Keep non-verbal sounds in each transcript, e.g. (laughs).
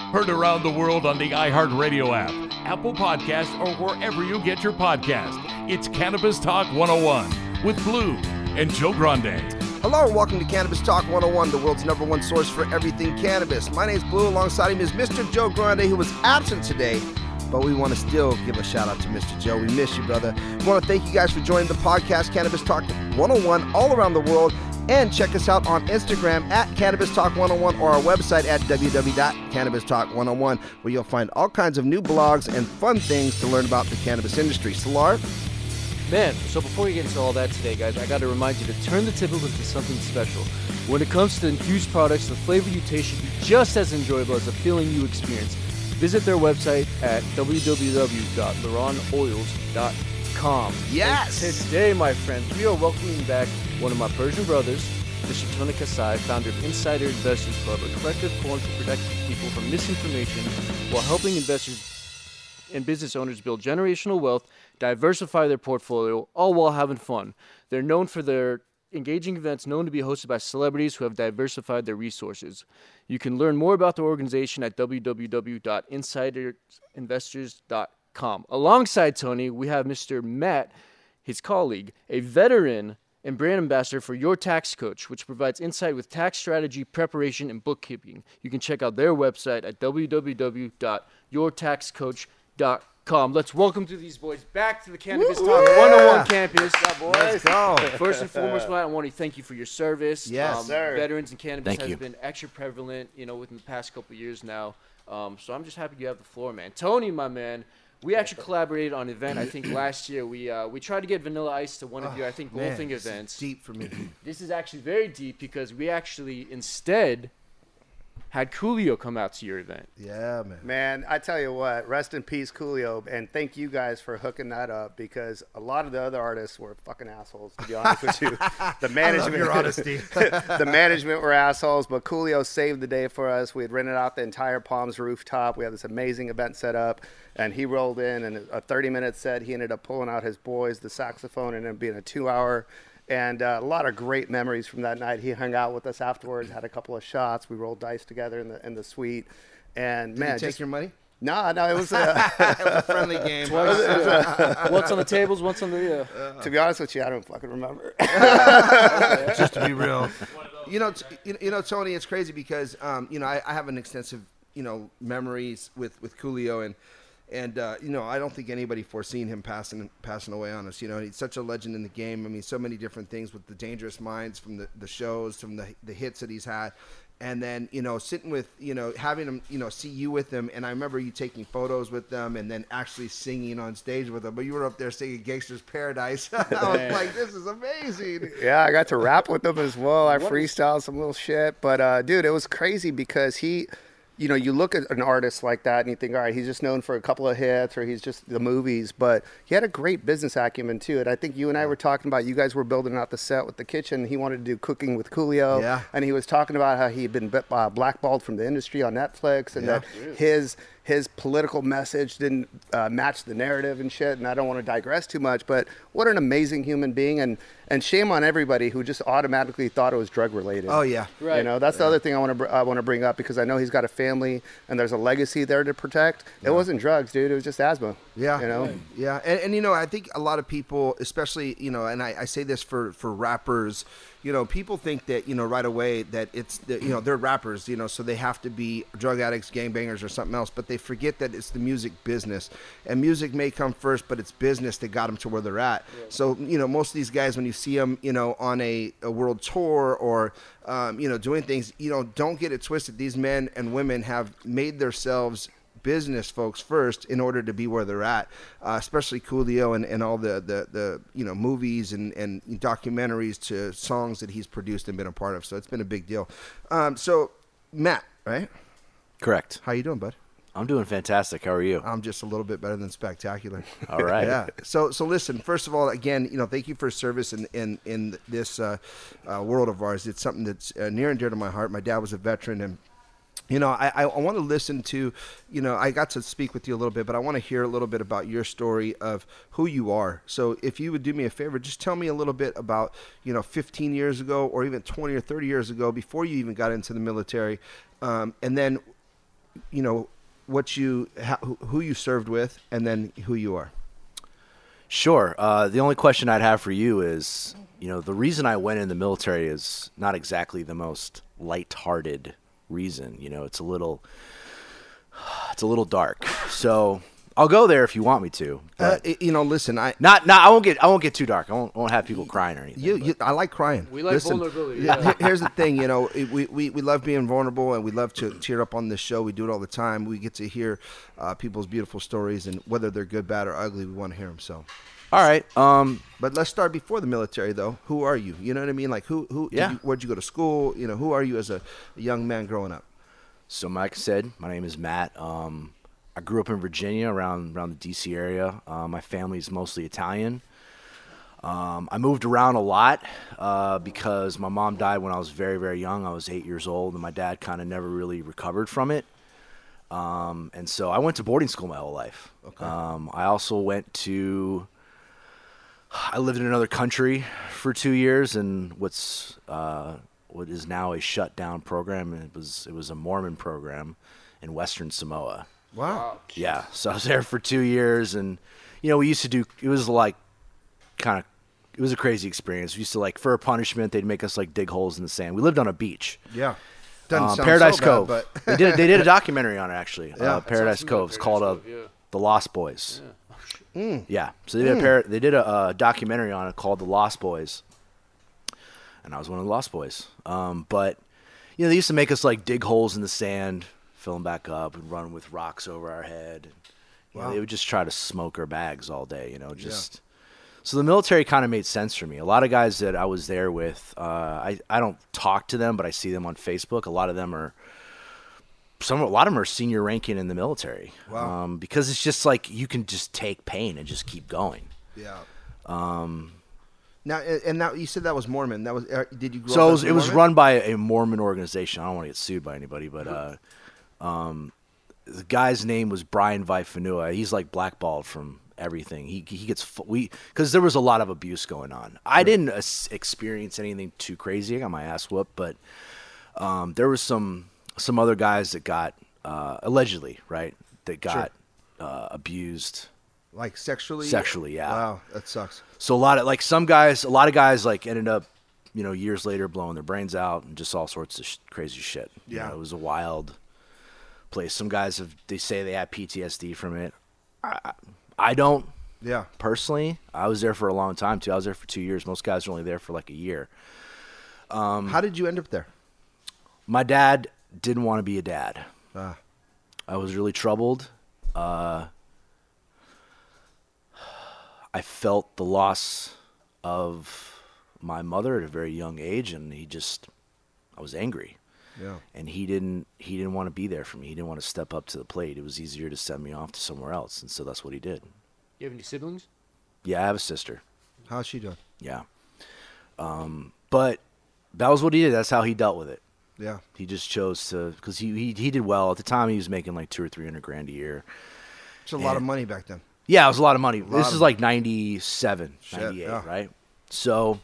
Heard around the world on the iHeartRadio app, Apple Podcast, or wherever you get your podcast. It's Cannabis Talk 101 with Blue and Joe Grande. Hello and welcome to Cannabis Talk 101, the world's number one source for everything cannabis. My name is Blue. Alongside him is Mr. Joe Grande, who was absent today, but we want to still give a shout out to Mr. Joe. We miss you, brother. We want to thank you guys for joining the podcast, Cannabis Talk 101, all around the world. And check us out on Instagram at Cannabis Talk 101 or our website at www.cannabistalk101, where you'll find all kinds of new blogs and fun things to learn about the cannabis industry. Solar? Man, so before we get into all that today, guys, I got to remind you to turn the typical into something special. When it comes to infused products, the flavor you taste should be just as enjoyable as the feeling you experience. Visit their website at www.laronoils.com. Yes! And today, my friends, we are welcoming back one of my Persian brothers, Mr. Tony Kasai, founder of Insider Investors Club, a collective forum to protect people from misinformation while helping investors and business owners build generational wealth, diversify their portfolio, all while having fun. They're known for their engaging events known to be hosted by celebrities who have diversified their resources. You can learn more about the organization at www.insiderinvestors.com. Alongside Tony, we have Mr. Matt, his colleague, a veteran and brand ambassador for Your Tax Coach, which provides insight with tax strategy, preparation, and bookkeeping. You can check out their website at www.yourtaxcoach.com. Let's welcome to these boys back to the Cannabis Talk 101 campus. Let's go. First and foremost, I want to thank you for your service. Um, Yes, sir. Veterans and cannabis Thank has you. been extra prevalent, you know, within the past couple of years now. Um, so I'm just happy you have the floor, man. Tony, my man, we actually collaborated on an event. I think (clears throat) last year we uh, we tried to get Vanilla Ice to one of your I think Oh, Man, golfing this is events. Deep for me. This is actually very deep because we actually instead had Coolio come out to your event. Yeah, man. Man, I tell you what, rest in peace, Coolio, and thank you guys for hooking that up because a lot of the other artists were fucking assholes. To be honest with you, (laughs) the management, your honesty. (laughs) the management were assholes, but Coolio saved the day for us. We had rented out the entire Palms rooftop. We had this amazing event set up, and he rolled in and a 30-minute set. He ended up pulling out his boys, the saxophone, and it being a two-hour. And uh, a lot of great memories from that night. He hung out with us afterwards, had a couple of shots. We rolled dice together in the in the suite, and Did man, you take just your money? no, no, it was. Uh, (laughs) it was a friendly game. What's (laughs) on the tables? What's on the? Uh, to be honest with you, I don't fucking remember. (laughs) just to be real. You know, t- you know- you know, Tony, it's crazy because um, you know I, I have an extensive you know memories with with Coolio and and uh, you know I don't think anybody foreseen him passing passing away on us. You know, he's such a legend in the game. I mean, so many different things with the Dangerous Minds from the the shows, from the the hits that he's had. And then you know, sitting with you know, having him you know see you with him, and I remember you taking photos with them, and then actually singing on stage with them. But you were up there singing "Gangsta's Paradise." (laughs) I was like, "This is amazing." yeah, I got to rap with them as well. I freestyled some little shit, but uh, dude, it was crazy because he, you know, you look at an artist like that and you think, all right, he's just known for a couple of hits or he's just the movies, but he had a great business acumen too. And I think you and I were talking about you guys were building out the set with the kitchen. He wanted to do cooking with Coolio, Yeah. and he was talking about how he had been uh, blackballed from the industry on Netflix, and Yeah. that his his political message didn't uh, match the narrative and shit. And I don't want to digress too much, but what an amazing human being. And, and shame on everybody who just automatically thought it was drug related. Oh, yeah. Right. You know, that's the other thing I want to I want to bring up because I know he's got a family and there's a legacy there to protect. It wasn't drugs, dude. It was just asthma. Yeah, You know. yeah, and, and you know, I think a lot of people, especially you know, and I, I say this for for rappers, you know, people think that you know right away that it's the, you know they're rappers, you know, so they have to be drug addicts, gangbangers, or something else, but they forget that it's the music business, and music may come first, but it's business that got them to where they're at. So you know, most of these guys, when you see them, you know, on a, a world tour or um, you know doing things, you know, don't get it twisted. These men and women have made themselves business folks first in order to be where they're at, uh, especially Coolio and, and all the, the, the you know movies and, and documentaries to songs that he's produced and been a part of. So it's been a big deal. Um, so Matt, right? Correct. How you doing, bud? I'm doing fantastic. How are you? I'm just a little bit better than spectacular. (laughs) All right. yeah. So so listen. First of all, again, you know, thank you for service in in in this uh, uh, world of ours. It's something that's uh, near and dear to my heart. My dad was a veteran and you know, I, I want to listen to, you know, I got to speak with you a little bit, but I want to hear a little bit about your story of who you are. So if you would do me a favor, just tell me a little bit about, you know, 15 years ago or even 20 or 30 years ago before you even got into the military. Um, and then, you know, what you, who you served with and then who you are. Sure. Uh, the only question I'd have for you is, you know, the reason I went in the military is not exactly the most light-hearted reason. You know, it's a little, it's a little dark. So I'll go there if you want me to. Uh, you know, listen, I, not, not. I won't get. I won't get too dark. I won't, I won't have people crying or anything. You, you, I like crying. We like vulnerability, yeah, yeah. Here's the thing, you know, we, we, we love being vulnerable and we love to cheer up on this show. We do it all the time. We get to hear uh, people's beautiful stories, and whether they're good, bad, or ugly, we want to hear them. So, All right. Um. but let's start before the military, though. Who are you? You know what I mean? Like, who who? Yeah. you- where'd you go to school? You know, who are you as a, a young man growing up? So, like I said, my name is Matt. Um, I grew up in Virginia, around around the D.C. area. Uh, my family is mostly Italian. Um, I moved around a lot uh, because my mom died when I was very, very young. I was eight years old, and my dad kind of never really recovered from it. Um, and so I went to boarding school my whole life. Um, I also went to. (sighs) I lived in another country for two years, and what's uh, what is now a shut down program. It was it was a Mormon program in Western Samoa. Wow. Yeah, so I was there for two years, and you know we used to do. It was like kind of. It was a crazy experience. We used to like for a punishment, they'd make us like dig holes in the sand. We lived on a beach, Yeah. Um, sound Paradise so bad, Cove. but they did they did a documentary on it actually. (laughs) Yeah. uh, Paradise Cove. It's called uh, Cove, yeah. The Lost Boys. Yeah. So they did a par- they did a uh, documentary on it called The Lost Boys, and I was one of the Lost Boys. Um, but you know they used to make us like dig holes in the sand, fill them back up, and run with rocks over our head. And, you know, they would just try to smoke our bags all day. You know, just. So the military kind of made sense for me. A lot of guys that I was there with, uh, I I don't talk to them, but I see them on Facebook. A lot of them are some a lot of them are senior ranking in the military. Wow. Um, because it's just like you can just take pain and just keep going. yeah. Um. Now and now you said that was Mormon. That was. Uh, did you grow So up it was, as it was run by a Mormon organization. I don't want to get sued by anybody, but uh, um, the guy's name was Brian Vifanua. He's like blackballed from everything. He he gets we because there was a lot of abuse going on. I didn't uh, experience anything too crazy. I got my ass whooped, but um, there was some some other guys that got uh, allegedly right that got uh, abused. like sexually. Sexually, yeah. Wow, that sucks. So a lot of like some guys, a lot of guys like ended up, you know, years later blowing their brains out and just all sorts of sh- crazy shit. You Yeah. know, it was a wild place. Some guys have they say they had PTSD from it. I, I- I don't Yeah. personally. I was there for a long time too. I was there for two years. Most guys are only there for like a year. Um, How did you end up there? My dad didn't want to be a dad. Ah. I was really troubled. Uh, I felt the loss of my mother at a very young age, and he just, I was angry, Yeah. and he didn't, he didn't want to be there for me. He didn't want to step up to the plate. It was easier to send me off to somewhere else, and so that's what he did. You have any siblings? Yeah, I have a sister. How's she doing? Yeah, um, but that was what he did. That's how he dealt with it. Yeah. He just chose to because he, he he did well at the time. He was making like two or three hundred grand a year. It's a lot of money back then. Yeah, it was a lot of money. lot This of is like 97, Shit, 98, yeah. right? So,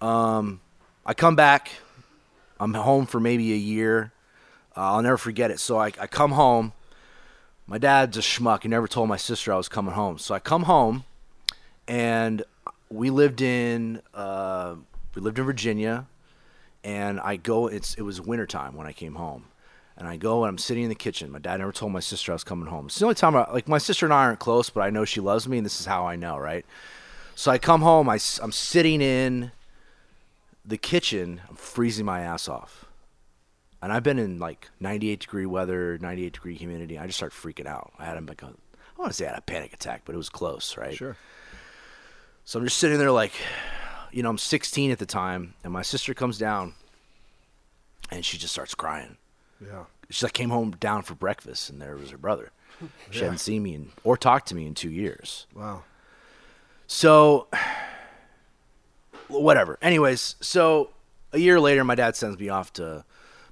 um, I come back. I'm home for maybe a year. Uh, I'll never forget it. So I, I come home. My dad's a schmuck. He never told my sister I was coming home. So I come home, and we lived in uh, we lived in Virginia, and I go. It's it was wintertime when I came home, and I go and I'm sitting in the kitchen. My dad never told my sister I was coming home. It's the only time I like my sister and I aren't close, but I know she loves me, and this is how I know, right? So I come home. I, I'm sitting in the kitchen. I'm freezing my ass off, and I've been in like 98 degree weather, 98 degree humidity. I just start freaking out. I had a, like a, I want to say I had a panic attack, but it was close, right? Sure. So I'm just sitting there like, you know, I'm 16 at the time, and my sister comes down, and she just starts crying. Yeah. She like came home down for breakfast, and there was her brother. (laughs) She hadn't seen me in, or talked to me in two years. Wow. So, whatever. Anyways, so a year later, my dad sends me off to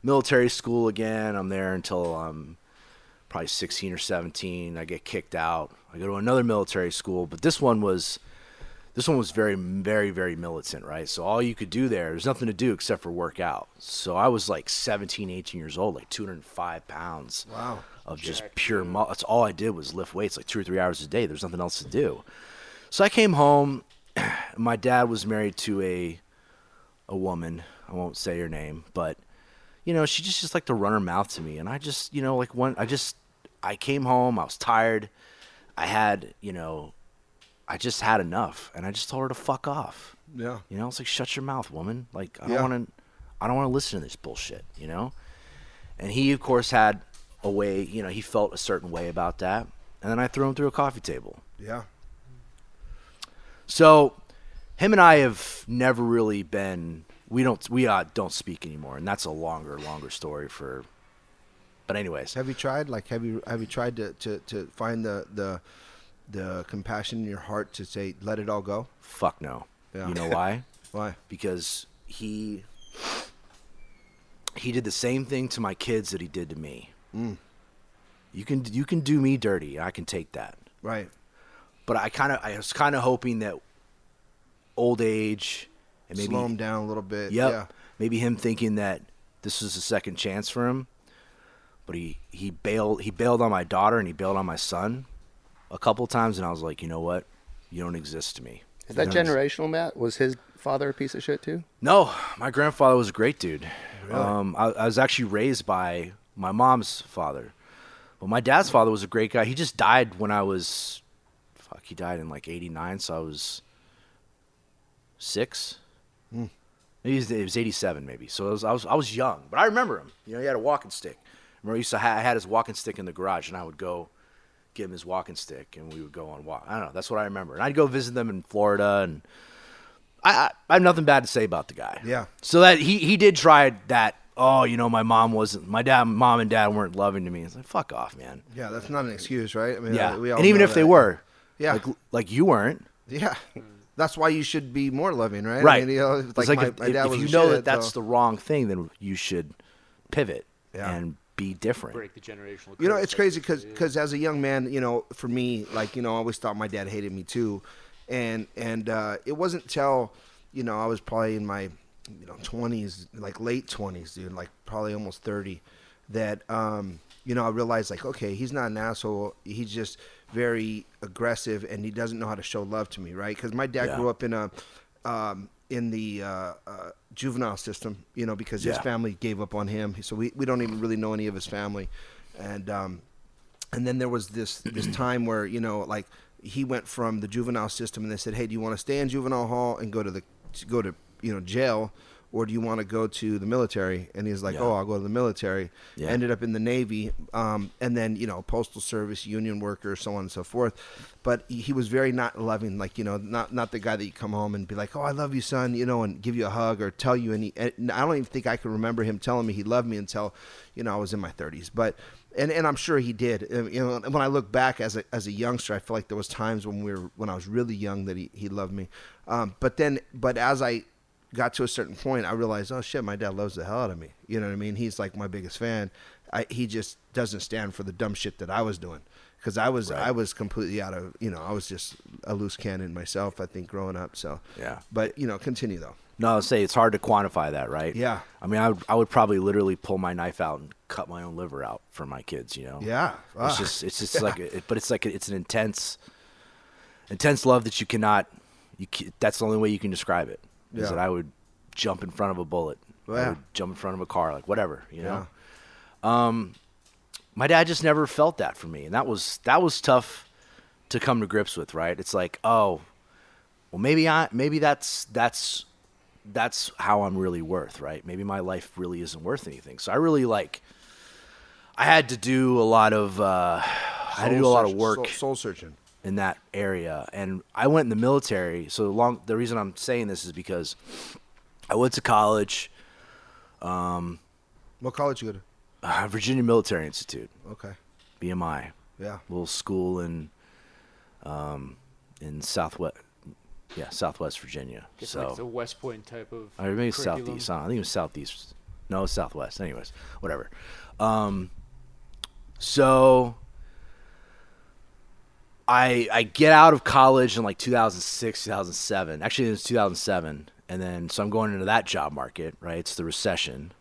military school again. I'm there until I'm probably 16 or 17. I get kicked out. I go to another military school, but this one was this one was very very very militant, right? So all you could do there, there's nothing to do except for work out. So I was like 17, 18 years old, like 205 pounds Wow. of just pure mu That's all I did was lift weights like two or three hours a day. There's nothing else to do. So I came home. (clears throat) My dad was married to a a woman. I won't say her name, but you know, she just just like to run her mouth to me, and I just you know like one I just I came home. I was tired. I had you know, I just had enough, and I just told her to fuck off. Yeah. You know, it's like shut your mouth, woman. Like I Yeah. don't want to, I don't want to listen to this bullshit. You know. And he, of course, had a way. You know, he felt a certain way about that, and then I threw him through a coffee table. Yeah. So, him and I have never really been. We don't. We uh, don't speak anymore, and that's a longer, longer story for. But anyways, Have you tried? Like, have you have you tried to, to, to find the, the the compassion in your heart to say, let it all go? fuck no. Yeah. You know (laughs) why? Why? because he he did the same thing to my kids that he did to me. Mm. You can you can do me dirty. I can take that. Right. But I kind of I was kind of hoping that old age and maybe Slow him down a little bit. Yep. Yeah. Maybe him thinking that this was a second chance for him. But he he bailed he bailed on my daughter and he bailed on my son a couple times and I was like, "You know what? You don't exist to me." Is that generational, Matt? Was his father a piece of shit too? No, my grandfather was a great dude. Um, I, I was actually raised by my mom's father, but my dad's father was a great guy. He just died when I was, fuck, he died in like '89, so I was six. Maybe it was, it was '87, maybe. So it was, I was I was young, but I remember him. You know, he had a walking stick. I Remember, he used to ha- I had his walking stick in the garage, and I would go give him his walking stick, and we would go on walk. I don't know. That's what I remember. And I'd go visit them in Florida, and I, I, I have nothing bad to say about the guy. Yeah. So that he he did try that. Oh, you know, my mom wasn't. My dad, mom and dad weren't loving to me. It's like fuck off, man. Yeah, that's not an excuse, right? I mean, Yeah. uh, we all and even if they were, Yeah. like, like you weren't. Yeah. That's why you should be more loving, right? I Right. mean, you know, It's like, like my, if, my if- if you know shit, that that's so- the wrong thing, then you should pivot Yeah. and be different. break the generational. You know, it's crazy you because said. as a young man, you know, for me, like you know, I always thought my dad hated me too, and and uh, it wasn't till you know I was probably in my you know twenties, like late twenties, dude, like probably almost thirty, that um, you know I realized like okay, he's not an asshole. He's just very aggressive and he doesn't know how to show love to me, right? Because my dad Yeah. grew up in a um, in the uh, uh, juvenile system, you know, because his family gave up on him. So we, we don't even really know any of his family. And um, and then there was this this (clears throat) time where you know like he went from the juvenile system and they said, hey, do you want to stay in juvenile hall and go to the go to you know jail, or do you want to go to the military? And he's like, Yeah. oh, I'll go to the military. Yeah. Ended up in the Navy, um, and then you know postal service, union worker, so on and so forth. But he, was very not loving, like you know, not not the guy that you come home and be like, oh, I love you, son, you know, and give you a hug or tell you any. And I don't even think I can remember him telling me he loved me until, you know, I was in my 30s. But and and I'm sure he did. You know, when I look back as a as a youngster, I feel like there was times when we were when I was really young that he he loved me. Um, but then, but as I got to a certain point, I realized, oh shit, my dad loves the hell out of me. You know what I mean? He's like my biggest fan. I, he just doesn't stand for the dumb shit that I was doing because I was I was completely out of you know I was just a loose cannon myself. I think growing up. So Yeah. but you know, continue though. No, I'll say it's hard to quantify that, right? Yeah. I mean, I would, I would probably literally pull my knife out and cut my own liver out for my kids. You know. Yeah. It's just it's just like it, but it's like it's an intense, intense love that you cannot. You that's the only way you can describe it. Is that I would jump in front of a bullet. I Yeah. would jump in front of a car, like whatever. You know. Yeah. my dad just never felt that for me and that was that was tough to come to grips with right it's like oh well maybe i maybe that's that's that's how i'm really worth right maybe my life really isn't worth anything so i really like i had to do a lot of uh i had to do a lot of work Soul, soul searching. In that area and i went in the military so long the reason i'm saying this is because i went to college Um, What college you go to? uh, virginia military institute Okay. vmi Yeah. little school in um, in southwest yeah southwest Virginia. It's so like the West Point type of. or maybe it's curriculum. southeast. I, I think it was southeast. No, southwest. Anyways, whatever. Um, so I I get out of college in like 2006, 2007. Actually, it was 2007, and then so I'm going into that job market. Right, it's the recession.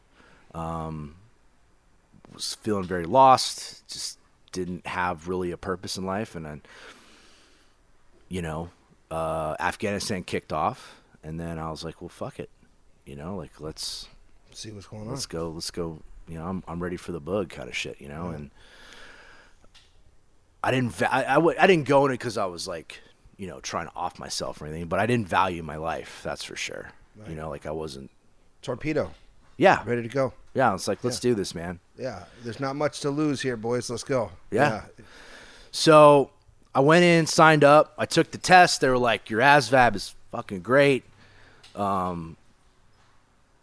Um, was feeling very lost. Just didn't have really a purpose in life, and then you know, uh, Afghanistan kicked off, and then I was like, well, fuck it, you know, like let's See what's going on. let's go, let's go. You know, I'm I'm ready for the bug kind of shit, you know, and I didn't va- I, I, w- I didn't go in it because I was like, you know, trying to off myself or anything, but I didn't value my life. That's for sure. You know, like I wasn't. Torpedo. Yeah, Ready to go. yeah. It's like let's do this, man. Yeah. There's not much to lose here, boys. Let's go. Yeah. So I went in, signed up. I took the test. They were like, "Your ASVAB is fucking great. Um,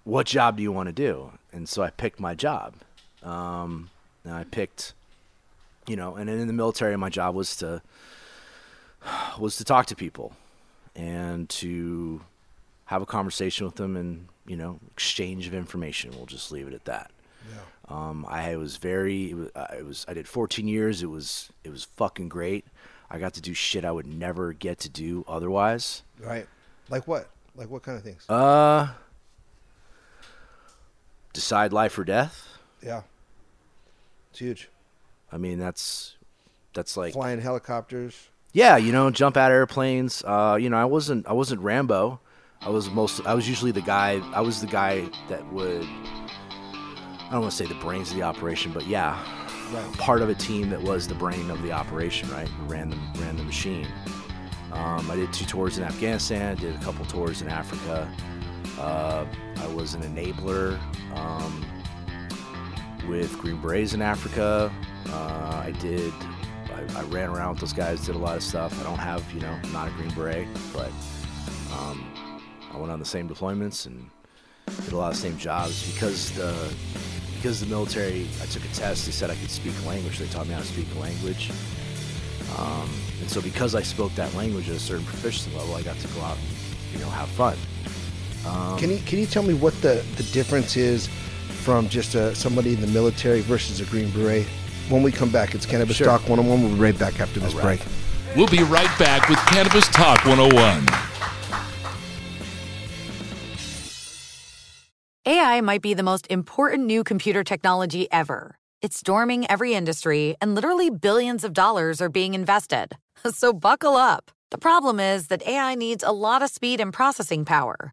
what job do you want to do?" And so I picked my job. Um, and I picked, you know, and in the military, my job was to was to talk to people and to have a conversation with them and you know exchange of information. We'll just leave it at that. Um, I was very, it was, it was, I did 14 years. It was, it was fucking great. I got to do shit I would never get to do otherwise. Right. Like what? Like what kind of things? Uh, decide life or death. yeah. It's huge. I mean, that's, that's like, Flying helicopters. yeah, you know, jump out of airplanes. Uh, you know, I wasn't, I wasn't Rambo. I was most, I was usually the guy, I was the guy that would, I don't want to say the brains of the operation, but yeah, Right. part of a team that was the brain of the operation, right? Ran the ran the machine. Um, I did two tours in Afghanistan. Did a couple tours in Africa. Uh, I was an enabler um, with Green Berets in Africa. Uh, I did. I, I ran around with those guys. Did a lot of stuff. I don't have, you know, I'm not a Green Beret, but um, I went on the same deployments and did a lot of same jobs because the because the military. I took a test. They said I could speak a language. They taught me how to speak a language. Um, and so because I spoke that language at a certain proficiency level, I got to go out and you know have fun. Um, Can you can you tell me what the, the difference is from just uh, somebody in the military versus a Green Beret? When we come back, it's Cannabis Sure. Talk 101. We'll be right back after this All right. break. We'll be right back with Cannabis Talk 101. AI might be the most important new computer technology ever. It's storming every industry, and literally billions of dollars are being invested. (laughs) So buckle up. The problem is that AI needs a lot of speed and processing power.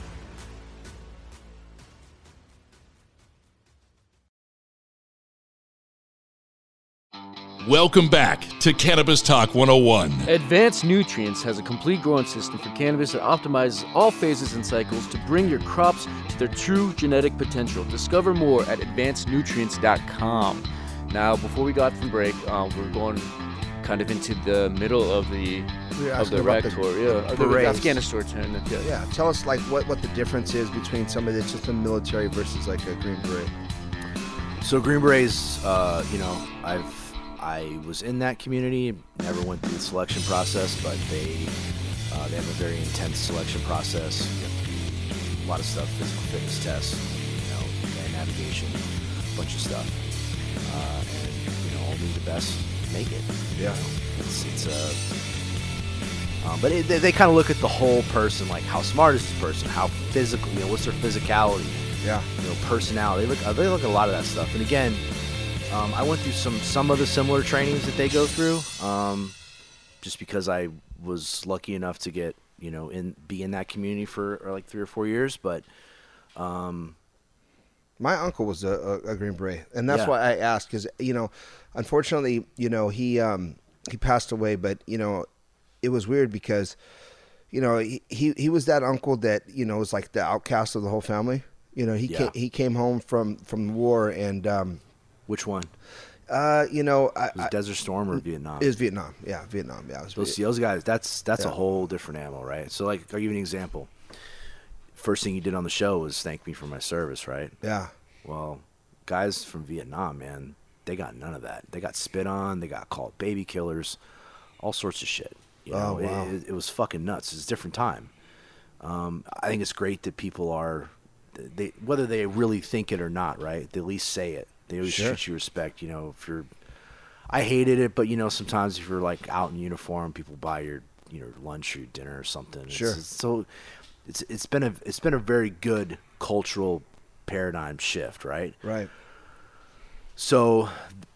Welcome back to Cannabis Talk 101. Advanced Nutrients has a complete growing system for cannabis that optimizes all phases and cycles to bring your crops to their true genetic potential. Discover more at advancednutrients.com. Now, before we got from break, um, we're going kind of into the middle of the of the asking about the tour, yeah, of the berets. Afghanistan tour. Yeah. Yeah, tell us like what, what the difference is between somebody that's just in the military versus like a Green Beret. So Green Berets, uh, you know, I've I was in that community, never went through the selection process, but they uh, they have a very intense selection process. You have to do a lot of stuff, physical fitness tests, you know, navigation, a bunch of stuff, uh, and you know, only the best make it. Yeah. it's it's a. Um, but it, they, they kind of look at the whole person, like how smart is this person, how physical, you know, what's their physicality, Yeah. you know, personality. They look, they look at a lot of that stuff. And again, um, I went through some some of the similar trainings that they go through, um, just because I was lucky enough to get you know in be in that community for like three or four years. But um, My uncle was a, a, Green Beret, and that's Yeah. why I asked because you know, unfortunately, you know he um, he passed away, but you know, it was weird because, you know, he, he he was that uncle that you know was like the outcast of the whole family. You know, he Yeah. came, he came home from from the war, and um, which one? uh, you know, I, Was it Desert Storm or Vietnam? it was Vietnam. Yeah, Vietnam. Yeah, was Those Viet- those guys. That's that's a whole different animal, right? So like, I'll give you an example. First thing you did on the show was thank me for my service, right? yeah. Well, guys from Vietnam, man, they got none of that. They got spit on. They got called baby killers, all sorts of shit. You Oh, know, It- wow. it, it was fucking nuts. It's a different time. Um, I think it's great that people are, they whether they really think it or not, right? They at least say it. They always Sure. treat you respect. You know, if you're, I hated it, but you know, sometimes if you're like out in uniform, people buy your, you know, lunch or your dinner or something. It's- Sure. it's so, it's it's been a it's been a very good cultural paradigm shift, right? Right. So,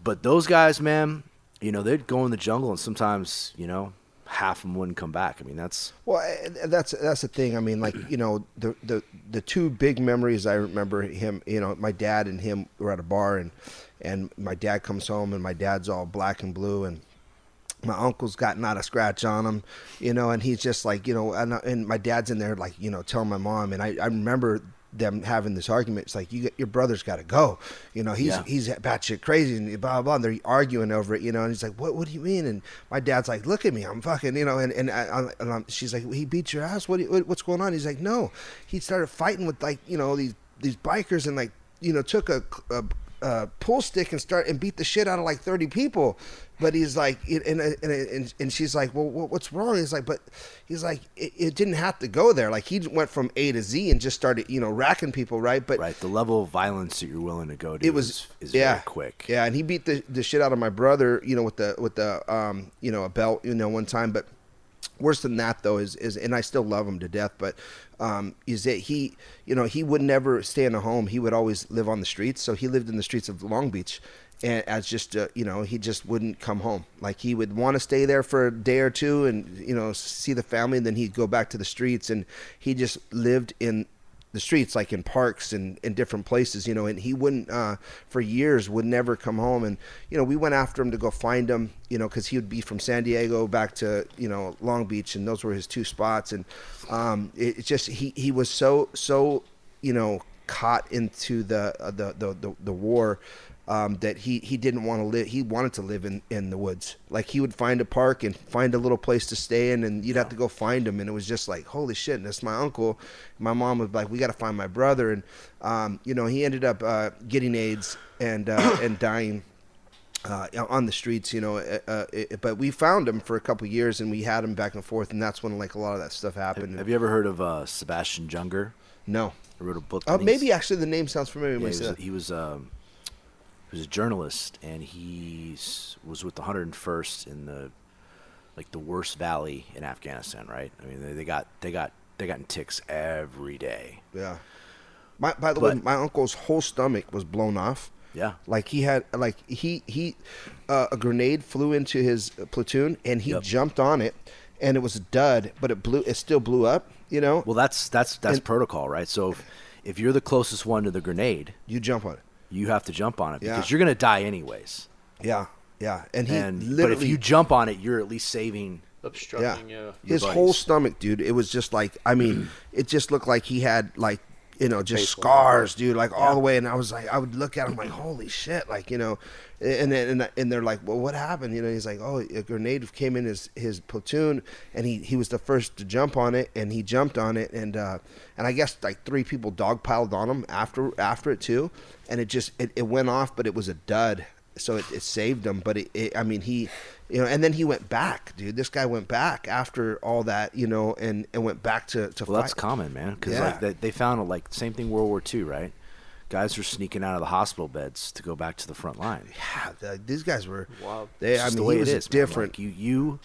but those guys, man, you know, they'd go in the jungle and sometimes, you know, half of them wouldn't come back. I mean, that's Well, that's that's the thing. I mean, like you know, the the the two big memories I remember him. You know, my dad and him were at a bar, and and my dad comes home, and my dad's all black and blue, and my uncle's got not a scratch on him, you know, and he's just like, you know, and, and my dad's in there like, you know, telling my mom, and I, I remember them having this argument. It's like you, your brother's got to go, you know, he's Yeah. he's batshit crazy and blah blah. blah. And they're arguing over it, you know, and he's like, what what do you mean? And my dad's like, look at me, I'm fucking, you know, and and, I, and I'm, she's like, he beat your ass. What, you- what's going on? He's like, no, he started fighting with like, you know, these these bikers and like, you know, took a, a uh, pull stick and start and beat the shit out of like 30 people. But he's like, and, and, and, and she's like, well, what's wrong? He's like, but he's like, it, it didn't have to go there. Like he went from A to Z and just started, you know, racking people, right? But right. The level of violence that you're willing to go to it was is, is yeah very quick. Yeah, and he beat the, the shit out of my brother, you know, with the with the um, you know, a belt, you know, one time. But worse than that though is is and I still love him to death, but um, is that he you know he would never stay in a home. He would always live on the streets. So he lived in the streets of Long Beach. And as just uh, you know, he just wouldn't come home. Like he would want to stay there for a day or two, and you know, see the family. And then he'd go back to the streets, and he just lived in the streets, like in parks and in different places, you know, and he wouldn't, uh, for years, would never come home. And, you know, we went after him to go find him, you know, because he would be from San Diego back to, you know, Long Beach, and those were his two spots. And um, it, it just, he, he was so, so, you know, caught into the, uh, the, the, the, the war. Um, that he he didn't want to live. He wanted to live in in the woods. Like he would find a park and find a little place to stay in, and you'd have to go find him. And it was just like, holy shit! And that's my uncle. My mom was like, we got to find my brother, and um, you know, he ended up uh, getting AIDS and uh, (coughs) and dying uh, on the streets, you know. Uh, uh, it, but we found him for a couple years, and we had him back and forth, and that's when like a lot of that stuff happened. Have you ever heard of uh, Sebastian Junger? No. I wrote a book. Maybe actually the name sounds familiar. Yeah, he was, he was um, was a journalist, and he was with the 101st in the like the worst valley in Afghanistan. Right? I mean, they, they got they got they got in TICs every day. yeah. My, by the way, my uncle's whole stomach was blown off. Yeah. Like he had, like he he, uh, a grenade flew into his platoon, and he Yep. jumped on it, and it was a dud, but it blew. It still blew up. You know. Well, that's that's that's And- protocol, right? So if, if you're the closest one to the grenade, you jump on it. You have to jump on it Yeah. because you're gonna die anyways. Yeah, yeah. And he And literally. but if you jump on it, you're at least saving. Obstructing, yeah. Your his buddies. whole stomach, dude. It was just like I mean, it just looked like he had like you know just scars, dude, like all the way. And I was like, I would look at him like, holy shit, like you know, and then and, and they're like, well, what happened? You know, he's like, oh, a grenade came in his his platoon, and he he was the first to jump on it, and he jumped on it, and uh, and I guess like three people dogpiled on him after after it too, and it just it, it went off, but it was a dud. So it, it saved him, but it, it, I mean, he, you know, and then he went back, dude. This guy went back after all that, you know, and, and went back to to Well, that's common, man. Because Yeah. like they, they found like same thing World War II, right? Guys were sneaking out of the hospital beds to go back to the front line. Yeah, the- these guys were. Wow. They, It's I mean, the way he it was is, different. Like, you you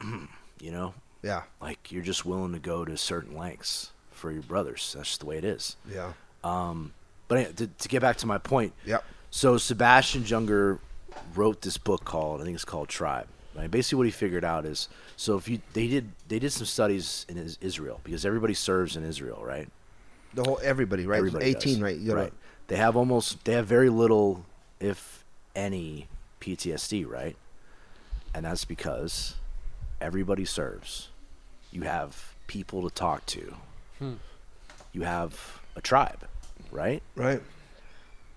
(clears throat) you know, yeah, like you're just willing to go to certain lengths for your brothers. That's just the way it is. yeah, Um, but to, to get back to my point, Yep. So Sebastian Junger wrote this book called I think it's called Tribe. Right? Basically, what he figured out is so if you they did they did some studies in Israel because everybody serves in Israel, right? the whole everybody, right? Everybody Eighteen, does. right? You gotta- right. They have almost they have very little, if any, PTSD, right? And that's because everybody serves. You have people to talk to. Hmm. You have a tribe, right? right.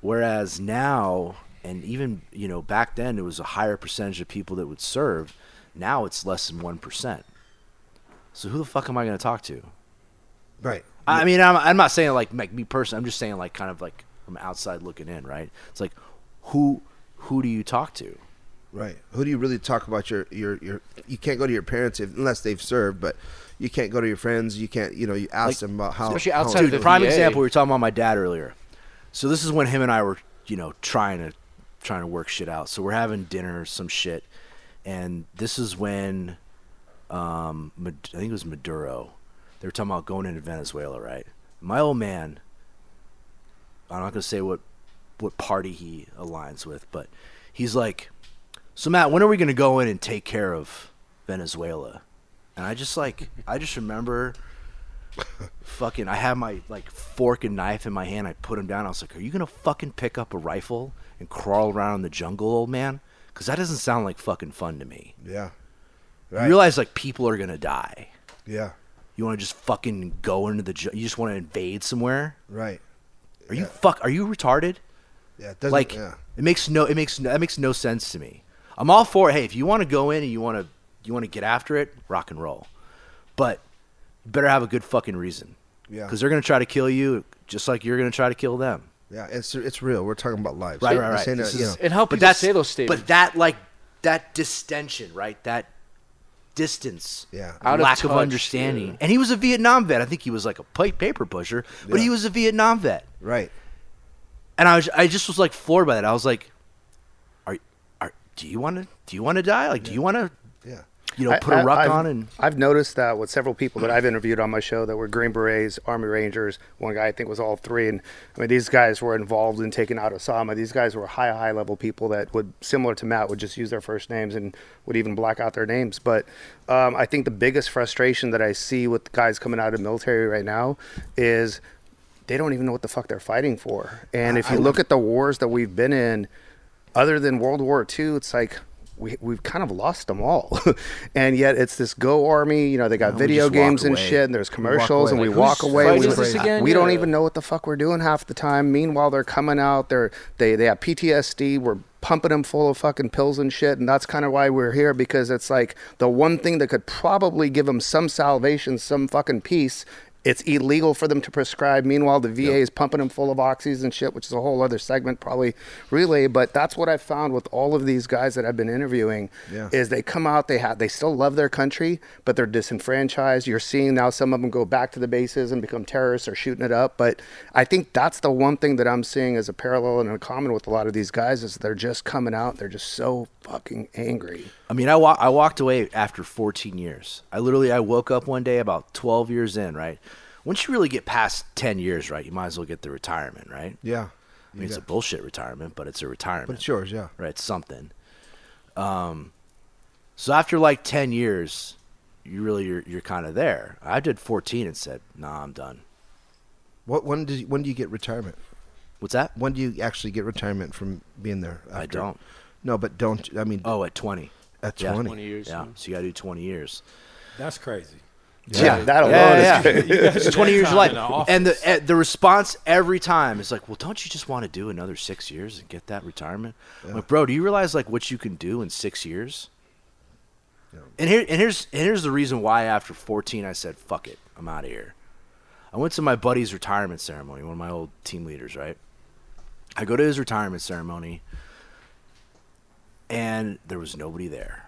Whereas now, and even you know back then, it was a higher percentage of people that would serve. Now it's less than one percent. So who the fuck am I going to talk to? Right. I mean, I'm, I'm not saying like, like me personally. I'm just saying like kind of like I'm outside looking in, right? It's like who who do you talk to? Right. Who do you really talk about your your your? You can't go to your parents if, unless they've served, but you can't go to your friends. You can't. You know, you ask Like, them about how. especially how- Dude, the prime VA. example. We were talking about my dad earlier. So this is when him and I were, you know, trying to trying to work shit out. So we're having dinner, some shit, and this is when, um, I think it was Maduro. They were talking about going into Venezuela, right? My old man. I'm not gonna say what what party he aligns with, but he's like, "So Matt, when are we gonna go in and take care of Venezuela?" And I just like, I just remember (laughs) fucking I had my like fork and knife in my hand. I put him down. I was like, "Are you gonna fucking pick up a rifle and crawl around in the jungle, old man? Because that doesn't sound like fucking fun to me." Yeah. You realize like people are gonna die. Yeah. You want to just fucking go into the. Ju- you just want to invade somewhere. Right. Are you fuck? Are you retarded? Yeah. It doesn't, like Yeah. it makes no it makes no, that makes no sense to me. I'm all for it. Hey, if you want to go in and you want to you want to get after it, rock and roll. But you better have a good fucking reason. Yeah. Because they're gonna try to kill you just like you're gonna try to kill them. Yeah. It's it's real. We're talking about lives. Right, This right, right. ain't a- you know, And how but people that's say those statements. But that like that distension, right? That distance, Yeah. Out lack of touch, understanding. yeah. And he was a Vietnam vet. I think he was like a pa- paper pusher, but Yeah. he was a Vietnam vet. right. and I was I just was like floored by that. I was like, "Are are do you want to do you want to die? Like, do you want to Yeah. You know put a I- ruck I've- on and I've noticed that with several people that I've interviewed on my show that were Green Berets, Army Rangers. One guy I think was all three, and I mean these guys were involved in taking out Osama. These guys were high, high level people that would, similar to Matt, would just use their first names and would even black out their names. But um, I think the biggest frustration that I see with guys coming out of the military right now is they don't even know what the fuck they're fighting for. And if you look at the wars that we've been in, other than World War II, it's like we, we've kind of lost them all. (laughs) and yet it's this Go Army, you know, they got we video games and away. shit, and there's commercials, and we walk away. fight We, is this again? we don't even know what the fuck we're doing half the time. Meanwhile, they're coming out, they're, they, they have PTSD, we're pumping them full of fucking pills and shit, and that's kind of why we're here, because it's like the one thing that could probably give them some salvation, some fucking peace it's illegal for them to prescribe. Meanwhile, the VA is pumping them full of oxys and shit, which is a whole other segment, probably relay. But that's what I found with all of these guys that I've been interviewing. Yeah. Is they come out, they have, they still love their country, but they're disenfranchised. You're seeing now some of them go back to the bases and become terrorists or shooting it up. But I think that's the one thing that I'm seeing as a parallel and in common with a lot of these guys is they're just coming out. They're just so fucking angry. I mean, I, wa- I walked away after 14 years. I literally I woke up one day about 12 years in, right? Once you really get past 10 years, right, you might as well get the retirement, right? Yeah. I mean, it's a bullshit retirement, but it's a retirement. But it's yours, yeah. right? It's something. Um, so after like 10 years, you really you're, you're kind of there. I did 14 and said, "Nah, I'm done." What when do you, when do you get retirement? What's that? When do you actually get retirement from being there? I don't. No, but don't. I mean, Oh, at 20. At yeah. twenty. years. Yeah. So you got to do 20 years. That's crazy. Yeah, that alone Yeah, is yeah, crazy. yeah. (laughs) It's 20 years of life. And the office. eh, the response every time is like, "Well, don't you just want to do another 6 years and get that retirement?" I'm like, "Bro, do you realize like what you can do in 6 years?" And here and here's and here's the reason why after 14 I said, "Fuck it. I'm out of here." I went to my buddy's retirement ceremony, one of my old team leaders, right? I go to his retirement ceremony and there was nobody there.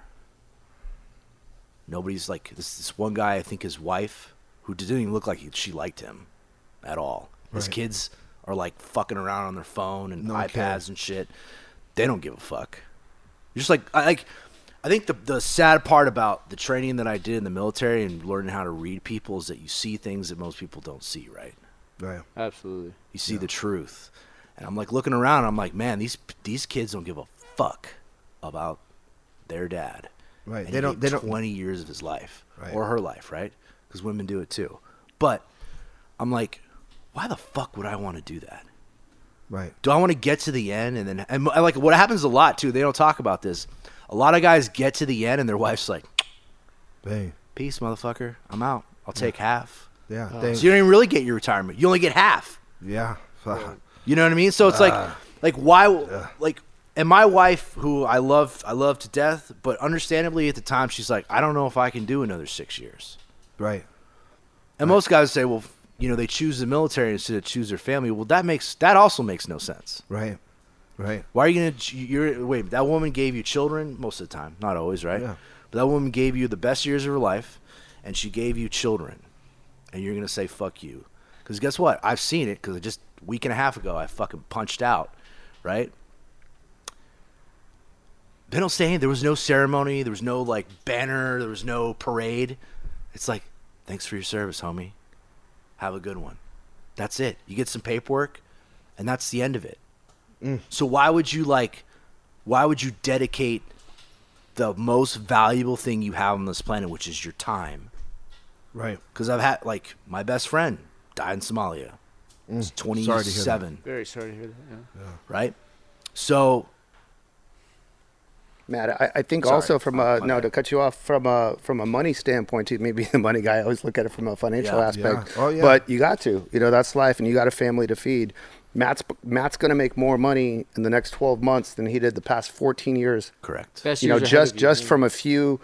Nobody's like this. This one guy, I think his wife, who didn't even look like he, she liked him at all. His Right. kids are like fucking around on their phone and No iPads cares. and shit. They don't give a fuck. Just like I like, I think the the sad part about the training that I did in the military and learning how to read people is that you see things that most people don't see. Right? Right. Absolutely. You see the truth, and I'm like looking around. I'm like, man, these these kids don't give a fuck about their dad. Right. And They he don't- gave they don't- 20 years of his life Right. or her life, right? Because women do it too. But I'm like, why the fuck would I want to do that? Right. Do I want to get to the end and then and like what happens a lot too? They don't talk about this. A lot of guys get to the end and their wife's like, Hey. "Peace, motherfucker. I'm out. I'll take half." Yeah. Oh. So you don't even really get your retirement. You only get half. yeah. (laughs) You know what I mean? So it's like, uh. like why, like, and my wife, who I love, I love to death, but understandably at the time, she's like, I don't know if I can do another six years. Right. And most guys say, well, you know, they choose the military instead of choose their family. Well, that makes that also makes no sense. Right. Right. Why are you gonna? You're wait. That woman gave you children most of the time, not always, right? Yeah. But that woman gave you the best years of her life, and she gave you children, and you're gonna say fuck you? Because guess what? I've seen it. Because just a week and a half ago, I fucking punched out, right? They don't say. There was no ceremony. There was no like banner. There was no parade. It's like, thanks for your service, homie. Have a good one. That's it. You get some paperwork, and that's the end of it. Mm. So why would you like why would you dedicate the most valuable thing you have on this planet, which is your time? Right. Because I've had like my best friend died in Somalia. He's mm. Sorry to hear that. 27, Very sorry to hear that. Yeah. right? So Matt, I, I think Sorry. also from Oh, a my no to cut you off from a from a money standpoint too. Maybe (laughs) the money guy I always look at it from a financial Yeah. aspect. Yeah. Oh, yeah. But you got to, you know, that's life, and you got a family to feed. Matt's Matt's going to make more money in the next 12 months than he did the past 14 years. correct. Best You know, years just you, just yeah. from a few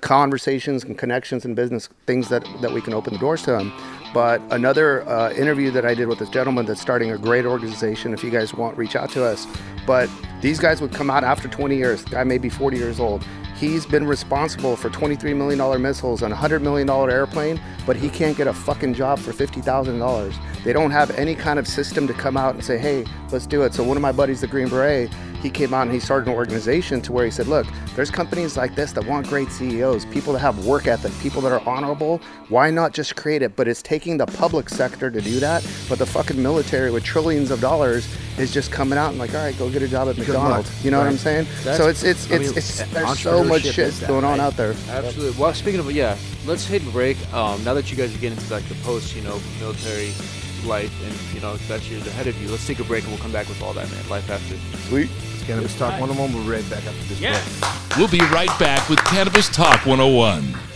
conversations and connections and business things that that we can open the doors to him. But another uh, interview that I did with this gentleman that's starting a great organization. If you guys want, reach out to us. But these guys would come out after 20 years. The guy may be 40 years old. He's been responsible for 23 million dollar missiles on a 100 million dollar airplane, but he can't get a fucking job for 50 thousand dollars. They don't have any kind of system to come out and say, "Hey, let's do it." So one of my buddies, the Green Beret, he came out and he started an organization to where he said, "Look, there's companies like this that want great CEOs, people that have work ethic, people that are honorable. Why not just create it?" But it's taking the public sector to do that. But the fucking military with trillions of dollars is just coming out and like, "All right, go get a job at. McDonald's." You know what I'm saying? That's- so it's it's I it's, mean, it's there's so much shit that, going on right? out there. Absolutely. Well, speaking of yeah, let's hit a break. Um, now that you guys are getting into like the post, you know, military life and you know best years ahead of you. Let's take a break and we'll come back with all that, man. Life after. Sweet. It's Cannabis Talk 101. We'll be right back after this break. We'll be right back with Cannabis Talk 101.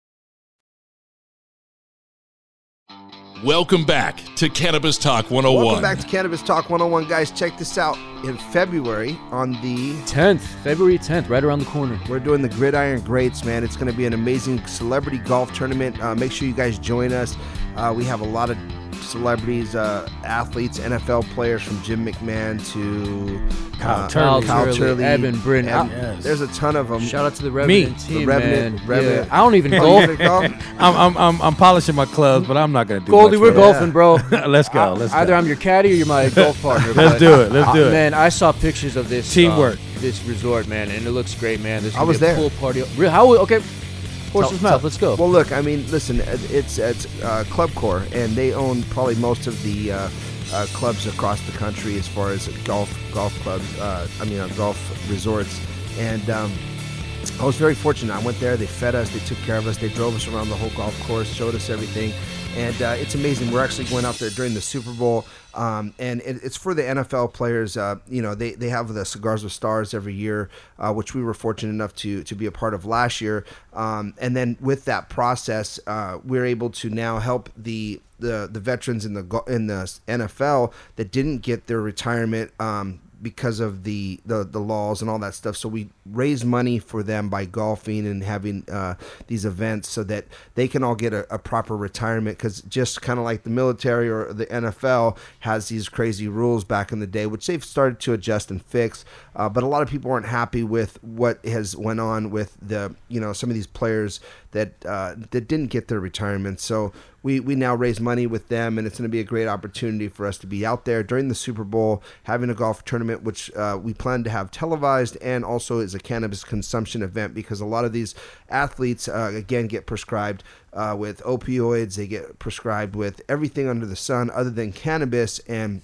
Welcome back to Cannabis Talk 101. Welcome back to Cannabis Talk 101, guys. Check this out. In February, on the 10th, February 10th, right around the corner. We're doing the Gridiron Greats, man. It's going to be an amazing celebrity golf tournament. Uh, make sure you guys join us. Uh, we have a lot of celebrities, uh, athletes, NFL players from Jim McMahon to Kyle uh, Turley, Kyle Turley, Turley, Evan. Evan- Yes. There's a ton of them. Shout out to the Revenant Me. team, The Revenant- man. Revenant. Yeah. I don't even (laughs) golf. (laughs) I'm, I'm, I'm, I'm polishing my clubs, but I'm not gonna do. Goldie, much we're it. golfing, bro. (laughs) Let's go. I- Let's Either go. I'm your caddy or you're my golf partner. Let's do it, let's Uh, do it. Man, I saw pictures of this Teamwork. uh, this resort, man, and it looks great, man. There's I was a there. Pool party. How? Okay. Horse's mouth. Let's go. Well, look, I mean, listen, uh, it's it's uh, ClubCorp, and they own probably most of the uh, uh, clubs across the country as far as golf golf clubs. Uh, I mean, uh, golf resorts, and. Um, I was very fortunate. I went there. They fed us. They took care of us. They drove us around the whole golf course, showed us everything, and uh, it's amazing. We're actually going out there during the Super Bowl, um, and it, it's for the NFL players. Uh, you know, they, they have the Cigars with Stars every year, uh, which we were fortunate enough to to be a part of last year. Um, and then with that process, uh, we're able to now help the the, the veterans in the in the NFL that didn't get their retirement. Um, because of the, the the laws and all that stuff. So we raise money for them by golfing and having uh, these events so that they can all get a, a proper retirement. Because just kind of like the military or the NFL has these crazy rules back in the day, which they've started to adjust and fix. Uh, but a lot of people aren't happy with what has went on with the you know some of these players that uh, that didn't get their retirement. So we, we now raise money with them, and it's going to be a great opportunity for us to be out there during the Super Bowl having a golf tournament, which uh, we plan to have televised and also is a cannabis consumption event because a lot of these athletes, uh, again, get prescribed uh, with opioids, they get prescribed with everything under the sun other than cannabis, and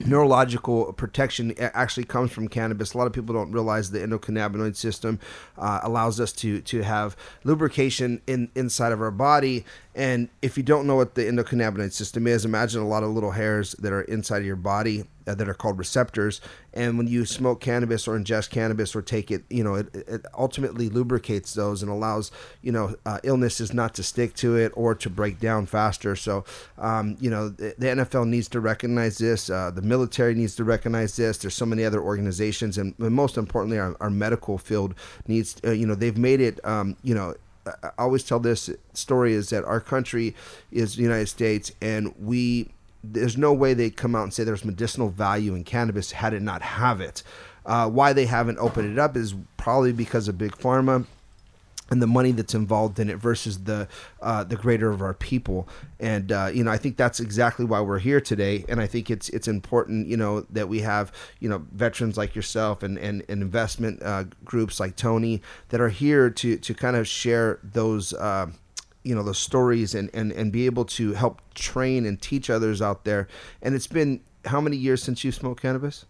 neurological protection actually comes from cannabis. A lot of people don't realize the endocannabinoid system uh, allows us to to have lubrication in inside of our body. And if you don't know what the endocannabinoid system is, imagine a lot of little hairs that are inside of your body uh, that are called receptors. And when you smoke cannabis or ingest cannabis or take it, you know, it, it ultimately lubricates those and allows, you know, uh, illnesses not to stick to it or to break down faster. So, um, you know, the, the NFL needs to recognize this. Uh, the military needs to recognize this. There's so many other organizations, and, and most importantly, our, our medical field needs. Uh, you know, they've made it. Um, you know, I always tell this story is that our country is the United States, and we there's no way they'd come out and say there's medicinal value in cannabis had it not have it. Uh, why they haven't opened it up is probably because of big pharma and the money that's involved in it versus the uh, the greater of our people. And uh, you know, I think that's exactly why we're here today. And I think it's it's important, you know, that we have you know veterans like yourself and and, and investment uh, groups like Tony that are here to to kind of share those. Uh, you know those stories and, and and be able to help train and teach others out there. And it's been how many years since you smoked cannabis?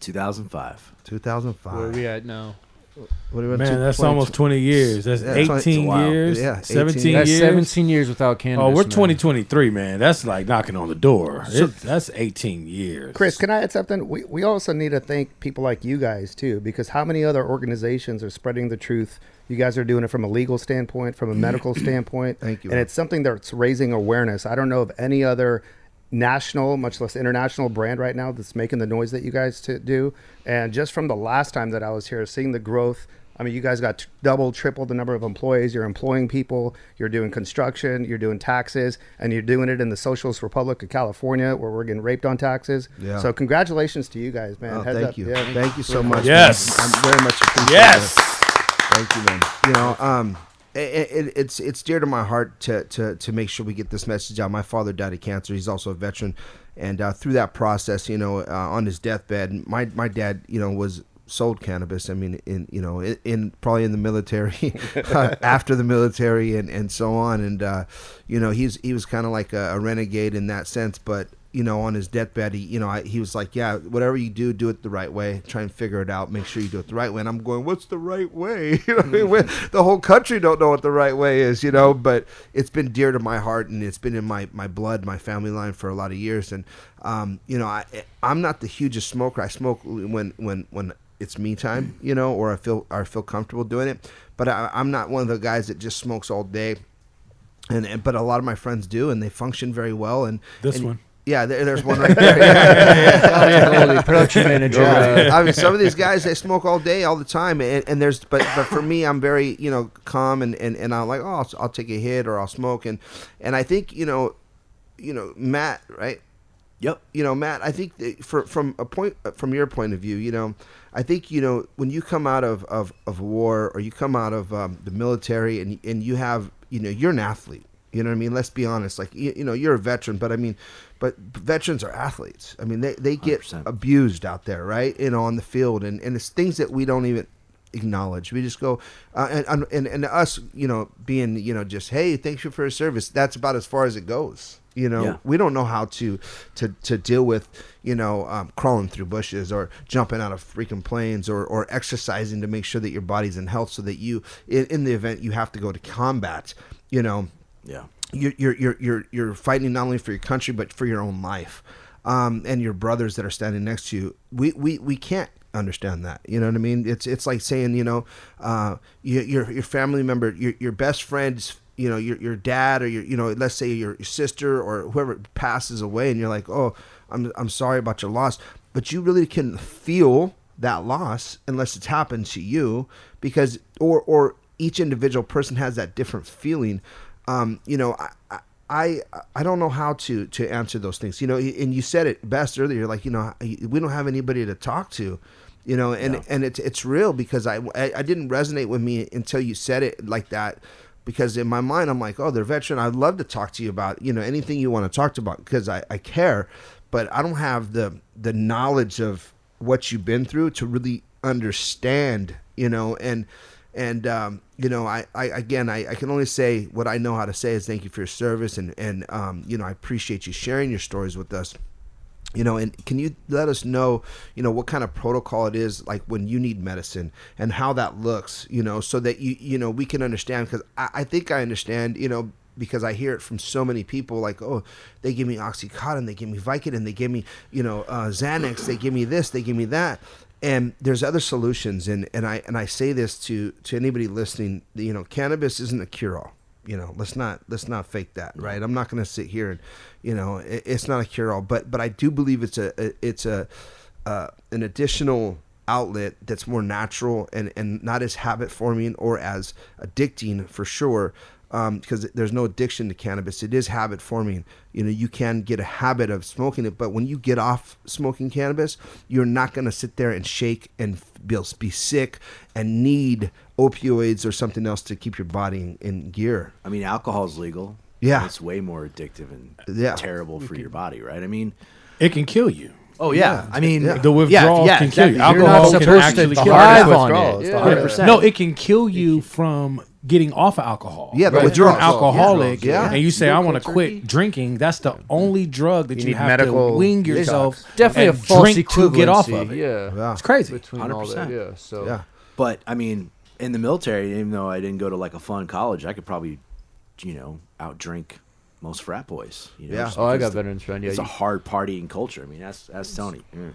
2005. 2005. Where are we at now? What do you want Man, to- that's 20 almost 20 years. That's Yeah, 20 18 wow. years. Yeah, 18 17 That's years. 17 years without cannabis. Oh, we're man. 2023, man. That's like knocking on the door. It- that's 18 years. Chris, can I add something? We, we also need to thank people like you guys too, because how many other organizations are spreading the truth? You guys are doing it from a legal standpoint, from a medical (clears throat) standpoint. Thank you. And it's something that's raising awareness. I don't know of any other national, much less international brand right now that's making the noise that you guys to do. And just from the last time that I was here, seeing the growth. I mean, you guys got t- double, triple the number of employees. You're employing people. You're doing construction. You're doing taxes, and you're doing it in the Socialist Republic of California, where we're getting raped on taxes. Yeah. So, congratulations to you guys, man. Oh, Heads thank up. you. Yeah. Thank you so much. Yes. man. I'm very much appreciative. Yes. Thank you, man. You know, um, it, it, it's it's dear to my heart to, to to make sure we get this message out. My father died of cancer. He's also a veteran, and uh, through that process, you know, uh, on his deathbed, my my dad, you know, was sold cannabis. I mean, in you know, in, in probably in the military, (laughs) after the military, and and so on. And uh, you know, he's he was kind of like a, a renegade in that sense, but you know, on his deathbed, he, you know, I, he was like, yeah, whatever you do, do it the right way. Try and figure it out. Make sure you do it the right way. And I'm going, what's the right way? (laughs) You know, I mean? The whole country don't know what the right way is, you know, but it's been dear to my heart and it's been in my, my blood, my family line for a lot of years. And, um, you know, I, I'm not the hugest smoker. I smoke when, when, when it's me time, you know, or I feel, or I feel comfortable doing it. But I, I'm not one of the guys that just smokes all day and, and but a lot of my friends do, and they function very well. And This and- one. Yeah, there, there's one right (laughs) there. Yeah, yeah, yeah, yeah. production manager. Yeah. I mean, some of these guys they smoke all day, all the time, and, and there's but but for me, I'm very you know calm and and, and I'm like, oh, I'll, I'll take a hit or I'll smoke, and and I think you know, you know, Matt, right? Yep. you know, Matt, I think that for, from a point from your point of view, you know, I think you know when you come out of, of, of war or you come out of um, the military and and you have you know you're an athlete. You know what I mean? Let's be honest. Like you, you know, you're a veteran, but I mean, but veterans are athletes. I mean, they, they get 100%. abused out there, right? You know, on the field, and, and it's things that we don't even acknowledge. We just go, uh, and, and and us, you know, being you know just hey, thank you for your service. That's about as far as it goes. You know, Yeah. we don't know how to to to deal with you know um, crawling through bushes or jumping out of freaking planes or or exercising to make sure that your body's in health so that you in, in the event you have to go to combat you know Yeah. you're you're you're you're, you're fighting not only for your country but for your own life um, and your brothers that are standing next to you. We we, we can't understand that you know what i mean? It's it's like saying you know uh, your, your your family member your, your best friend's you know your, your dad or your you know let's say your, your sister or whoever passes away and you're like oh I'm, I'm sorry about your loss. But you really can feel that loss unless it's happened to you because or or each individual person has that different feeling um, you know I, I I don't know how to to answer those things. You know, and you said it best earlier. Like you know, we don't have anybody to talk to. You know, and and it's it's real because I, I I didn't resonate with me until you said it like that. Because in my mind, I'm like, oh, they're veteran. I'd love to talk to you about you know anything you want to talk about because I, I care, but I don't have the the knowledge of what you've been through to really understand. You know, and and um, you know I, I again I, I can only say what i know how to say is thank you for your service and and um, you know i appreciate you sharing your stories with us. You know and can you let us know you know what kind of protocol it is like when you need medicine and how that looks you know so that you you know we can understand? Because I, I think i understand you know because I hear it from so many people, like, oh, they give me oxycontin, they give me Vicodin, they give me, you know, uh, Xanax, they give me this, they give me that, and there's other solutions, and and I and I say this to to anybody listening, you know, cannabis isn't a cure all. You know, let's not let's not fake that, right? I'm not going to sit here and, you know, it, it's not a cure all, but but I do believe it's a, a it's a uh, an additional outlet that's more natural and and not as habit forming or as addicting for sure Um, because there's no addiction to cannabis. It is habit forming. You know, you can get a habit of smoking it, but when you get off smoking cannabis, you're not going to sit there and shake and be, be sick and need opioids or something else to keep your body in, in gear. I mean, alcohol is legal. Yeah. It's way more addictive and Yeah. terrible for your body, right? I mean, It can kill you. oh yeah. I mean, Yeah. The withdrawal yeah, can kill you. exactly. You're not Alcohol can supposed to actually kill you. on it. Yeah. the hardest. 100%. No, it can kill you from getting off of alcohol. Yeah, the But you're an alcoholic Yeah. and you say, No I want to quit turkey? drinking. That's the only drug that You you, need have medical to wean yourself. detox. Definitely and a false drink to get off of it. Yeah, Yeah. It's crazy. between all that. Yeah, so Yeah. But I mean, in the military, even though I didn't go to like a fun college, I could probably, you know, outdrink most frat boys. You know, Yeah. Oh, I because got veterans friend. Yeah, It's you- a hard partying culture. I mean, that's that's Tony. Mm.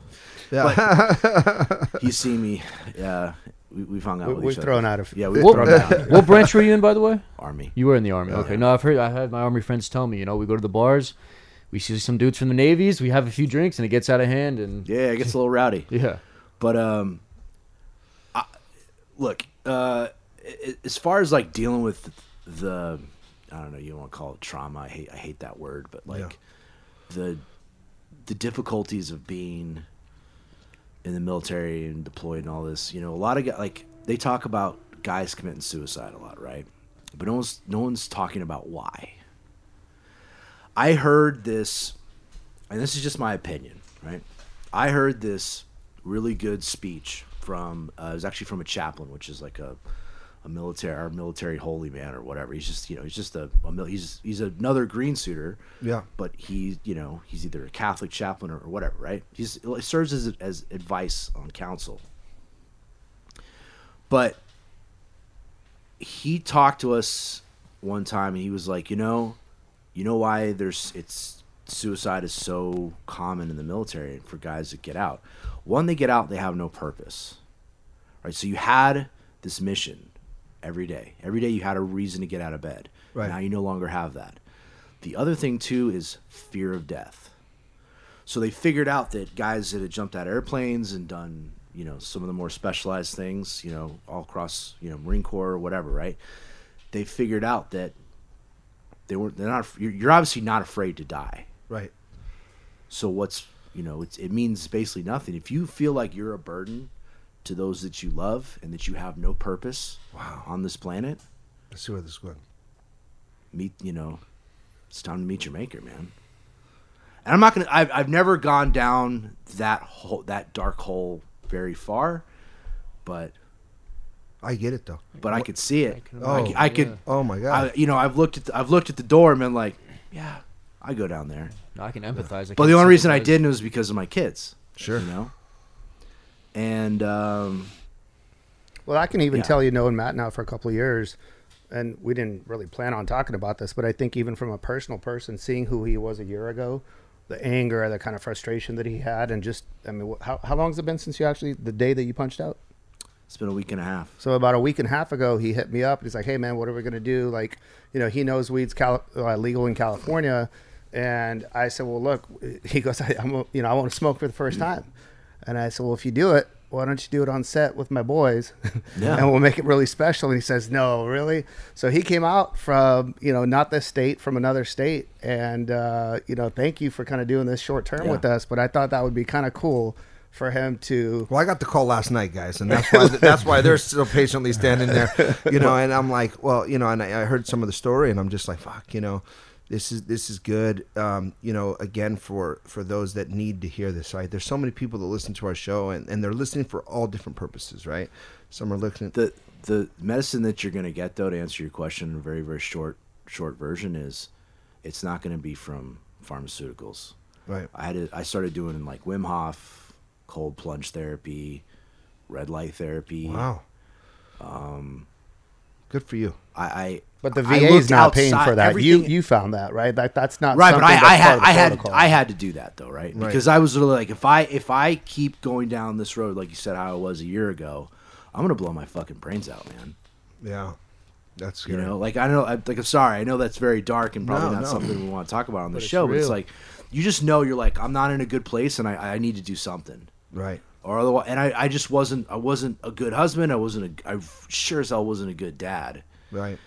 Yeah. He's (laughs) seen me. Yeah, we, we've hung out. We- with we've each other. thrown out of- Yeah, we've What, thrown out. (laughs) what branch were you in, by the way? Army. You were in the army. okay. No, I've heard. I had my army friends tell me. You know, we go to the bars, we see some dudes from the navies, we have a few drinks, and it gets out of hand. And Yeah, it gets a little rowdy. (laughs) yeah, But um, I, look, uh, i- i- as far as like dealing with the, I don't know, you want to call it trauma. I hate I hate that word, but like the the difficulties of being in the military and deployed and all this. You know, a lot of like they talk about guys committing suicide a lot, right? But no one's no one's talking about why. I heard this, and this is just my opinion, right? I heard this really good speech from uh, it was actually from a chaplain, which is like a a military our military holy man or whatever. He's just you know he's just a, a he's he's another green suitor. Yeah. But he you know he's either a Catholic chaplain or, or whatever, right? He's it serves as as advice on counsel. But he talked to us one time and he was like, you know, you know why there's it's suicide is so common in the military for guys that get out. One, they get out, they have no purpose. Right? So you had this mission every day. Every day you had a reason to get out of bed. Right. Now you no longer have that. The other thing too is fear of death. So they figured out that guys that had jumped out of airplanes and done, you know, some of the more specialized things, you know, all across, you know, Marine Corps or whatever, right? They figured out that they weren't. they're not you're, you're obviously not afraid to die. Right. So what's you know it's, it means basically nothing. If you feel like you're a burden to those that you love and that you have no purpose wow. on this planet, Let's see where this is going. meet you know it's time to meet your maker, man. And I'm not gonna. I've I've never gone down that hole, that dark hole very far, but I get it though. but I could see it. I, Oh, c- I could. Oh my god. I, you know, I've looked at the, I've looked at the door and been like, yeah, I go down there. no, I can empathize. I But the only reason I didn't was because of my kids. Sure. You know. And um, Well, I can even Yeah. tell you, knowing Matt now for a couple of years, and we didn't really plan on talking about this, but I think even from a personal person, seeing who he was a year ago, the anger, the kind of frustration that he had, and just, I mean, how, how long has it been since you actually, the day that you punched out? it's been a week and a half. So about a week and a half ago, he hit me up. and He's like, "Hey man, what are we gonna do?" Like, you know, he knows weed's Cali- uh, legal in California, and I said, "Well, look," he goes, (laughs) I, "I'm, a- you know, I want to smoke for the first time," and I said, "Well, if you do it, why don't you do it on set with my boys, (laughs) Yeah. and we'll make it really special?" And he says, "No, really." So he came out from, you know, not this state, from another state, and uh, you know, thank you for kind of doing this short term Yeah. with us. But I thought that would be kind of cool for him to Well, I got the call last night, guys, and that's why that's why they're still patiently standing there, you know. And I'm like, well, you know, and I, I heard some of the story, and I'm just like, fuck, you know, this is this is good, um, you know. Again, for for those that need to hear this, right? There's so many people that listen to our show, and, and they're listening for all different purposes, right? Some are listening. the the medicine that you're going to get though to answer your question in a very very short short version is it's not going to be from pharmaceuticals Right. i had i started doing like wim hof cold plunge therapy red light therapy Wow. Um, good for you. i, I But the VA is looked not paying for that. You you found that right? That that's not right but i, I had i had i had to do that though right? Right. because i was literally like if i if i keep going down this road like you said how i was a year ago i'm going to blow my fucking brains out man Yeah. That's You know, like I know, I, like I'm sorry, I know that's very dark and probably No, not no. something we want to talk about on the it's show. But it's like you just know you're like I'm not in a good place and I, I need to do something, Right. Or otherwise, and I, I just wasn't I wasn't a good husband. I wasn't a I sure as hell wasn't a good dad, Right.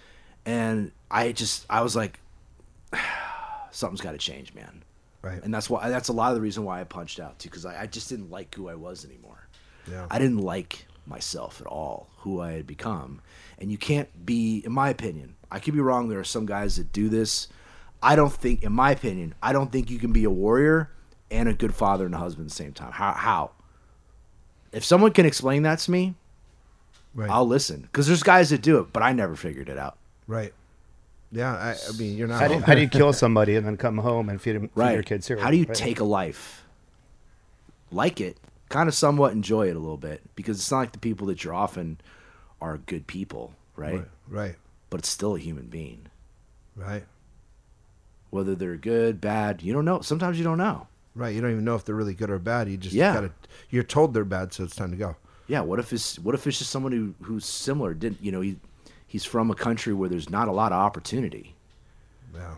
and I just I was like, (sighs) something's got to change, man. Right. And that's why that's a lot of the reason why I punched out too, because I, I just didn't like who I was anymore. Yeah. I didn't like myself at all, who I had become. And you can't be, in my opinion, I could be wrong. There are some guys that do this. I don't think, in my opinion, I don't think you can be a warrior and a good father and a husband at the same time. How? How? If someone can explain that to me, Right. I'll listen because there's guys that do it, but I never figured it out. Right. Yeah, I, I mean, you're not. How do, you- how do you kill (laughs) somebody and then come home and feed, him, feed your kids cereal? How do you right? take a life, like it, kind of somewhat enjoy it a little bit because it's not like the people that you're often are good people, right? Right. Right. But it's still a human being. Right. Whether they're good, bad, you don't know. Sometimes you don't know. Right. You don't even know if they're really good or bad. You just Yeah. gotta. You're told they're bad, so it's time to go. Yeah. What if it's what if it's just someone who who's similar? Didn't you know he he's from a country where there's not a lot of opportunity. Yeah.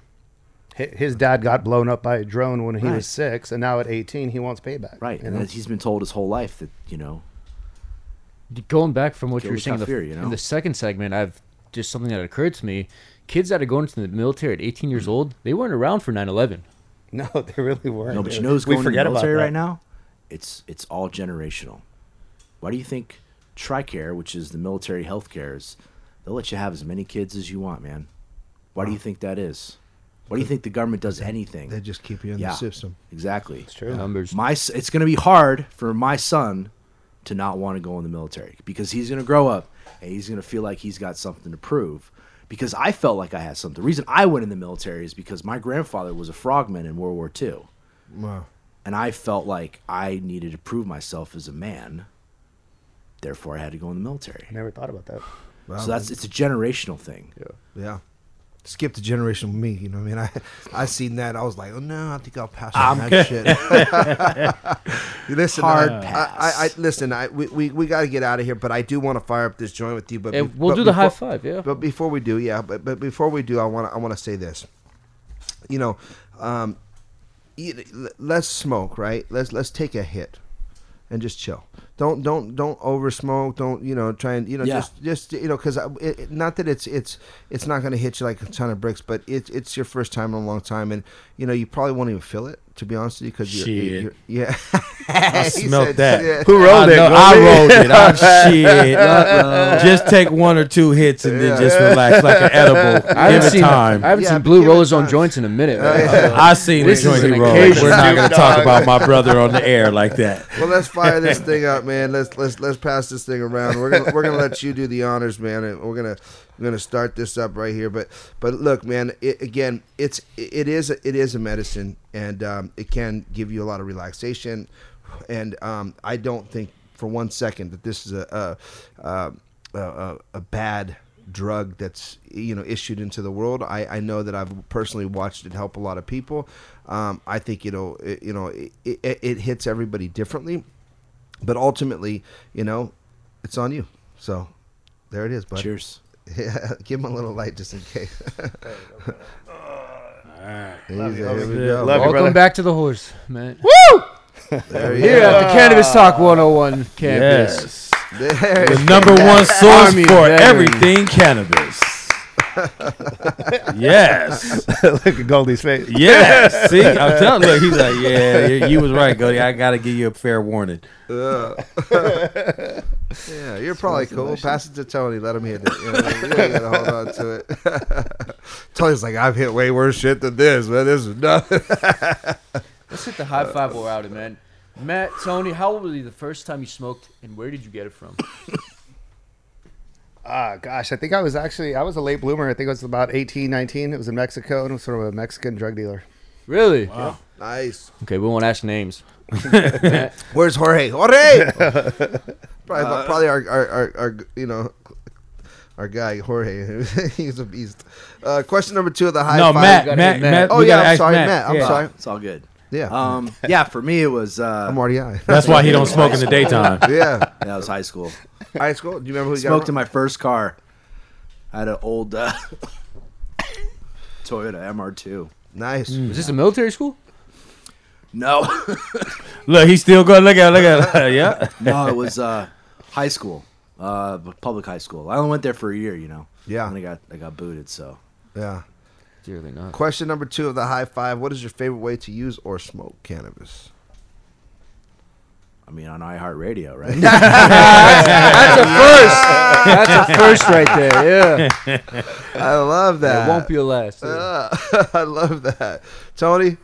His dad got blown up by a drone when he Right. was six, and now at 18 he wants payback. Right. And know? he's been told his whole life that, you know, Going back from what you were saying in the, fear, you know? in the second segment, I've just something that occurred to me. Kids that are going into the military at 18 Mm. years old, they weren't around for 9/11. (laughs) No, they really weren't. No, but you know who's we going to the forget about military right now? It's it's all generational. Why do you think TRICARE, which is the military health cares, they'll let you have as many kids as you want, man? Why do you think that is? Why do you think the government does anything? They just keep you in Yeah. the system. Exactly. It's true. Numbers. My it's going to be hard for my son to not want to go in the military because he's going to grow up and he's going to feel like he's got something to prove. Because I felt like I had something. The reason I went in the military is because my grandfather was a frogman in World War II. Wow. and I felt like I needed to prove myself as a man. Therefore, I had to go in the military. I never thought about that. Wow. So that's it's a generational thing. Yeah. Yeah. Skip the generation with me. You know what I mean? (laughs) I I seen that. I was like, oh no, I think I'll pass on that shit. (laughs) (laughs) listen, Hard I, I, pass. I, I listen. I we, we, we got to get out of here, but I do want to fire up this joint with you. But be- we'll but do the high five, yeah. But before we do, yeah. But but before we do, I want I want to say this. You know, um, let's smoke, right? Let's let's take a hit and just chill. Don't don't don't over smoke. Don't you know try and you know Yeah. just just you know because not that it's it's it's not going to hit you like a ton of bricks, but it's it's your first time in a long time, and you know you probably won't even feel it to be honest with you because you're, Shit. you're, yeah. (laughs) I He smelt said that. shit. Who rolled I it? know, I rolled it. I'm (laughs) shit. Just take one or two hits and then just relax like an edible. (laughs) I Give haven't it seen time. I haven't Yeah, seen blue rollers on joints in a minute. man. I seen This the joint an he We're not going to talk about my brother on the air like that. well, let's fire this thing up, man. Let's let's let's pass this thing around. We're gonna we're gonna let you do the honors, man, and we're gonna we're gonna start this up right here. But but look, man, it, again, it's it is a, it is a medicine, and um, it can give you a lot of relaxation. And um, I don't think for one second that this is a a, a, a, a bad drug that's you know issued into the world. I, I know that I've personally watched it help a lot of people. Um, I think it'll it, you know it, it, it hits everybody differently, but ultimately you know it's on you. So there it is, bud. Cheers. (laughs) Yeah, give him a little light just in case. (laughs) Love you, love here you. we go. Love you, Welcome brother. back to the horse, man. Woo! There you Here at the Cannabis Talk 101 campus. Yes. The number one source Army for veteran. everything cannabis. Yes. (laughs) Look at Goldie's face. Yes. (laughs) See, I'm telling look, he's like, yeah, you- you was right, Goldie. I got to give you a fair warning. Yeah, (laughs) you're probably cool. Pass it to Tony. Let him hit it. You, know, you gotta hold on to it. Tony's like, I've hit way worse shit than this, man. This is nothing. Let's hit the high five while we're out of it, man. Matt, Tony, how old were you the first time you smoked, and where did you get it from? Ah, gosh, I think I was actually I was a late bloomer. I think I was about 18, 19. It was in Mexico, and it was sort of a Mexican drug dealer. Really? Wow. nice. Okay, we won't ask names. (laughs) Where's Jorge? Jorge. (laughs) probably, probably our, our, our, our, you know, our guy Jorge. (laughs) He's a beast. Uh, question number two of the high no, five. Matt, Matt, Matt. Matt. Oh yeah, I'm sorry, Matt. Matt. I'm Yeah. sorry. It's all good. Yeah, Um, yeah, for me it was uh, I'm already high. That's why he don't smoke in the daytime. (laughs) yeah. that was high school. High school. Do you remember who you Smoked got? in my first car. I had an old uh, (laughs) Toyota MR2. Nice. is this a military school? No, (laughs) Look, he's still going. Look at, look at. yeah. no, it was uh, high school, uh, public high school. I only went there for a year, you know. Yeah. and I got I got booted. So Yeah. Dearly not. Question number two of the high five. What is your favorite way to use or smoke cannabis? I mean, on iHeartRadio, right? (laughs) That's a first. That's a first right there. Yeah. I love that. It won't be a last. Uh, (laughs) I love that. Tony?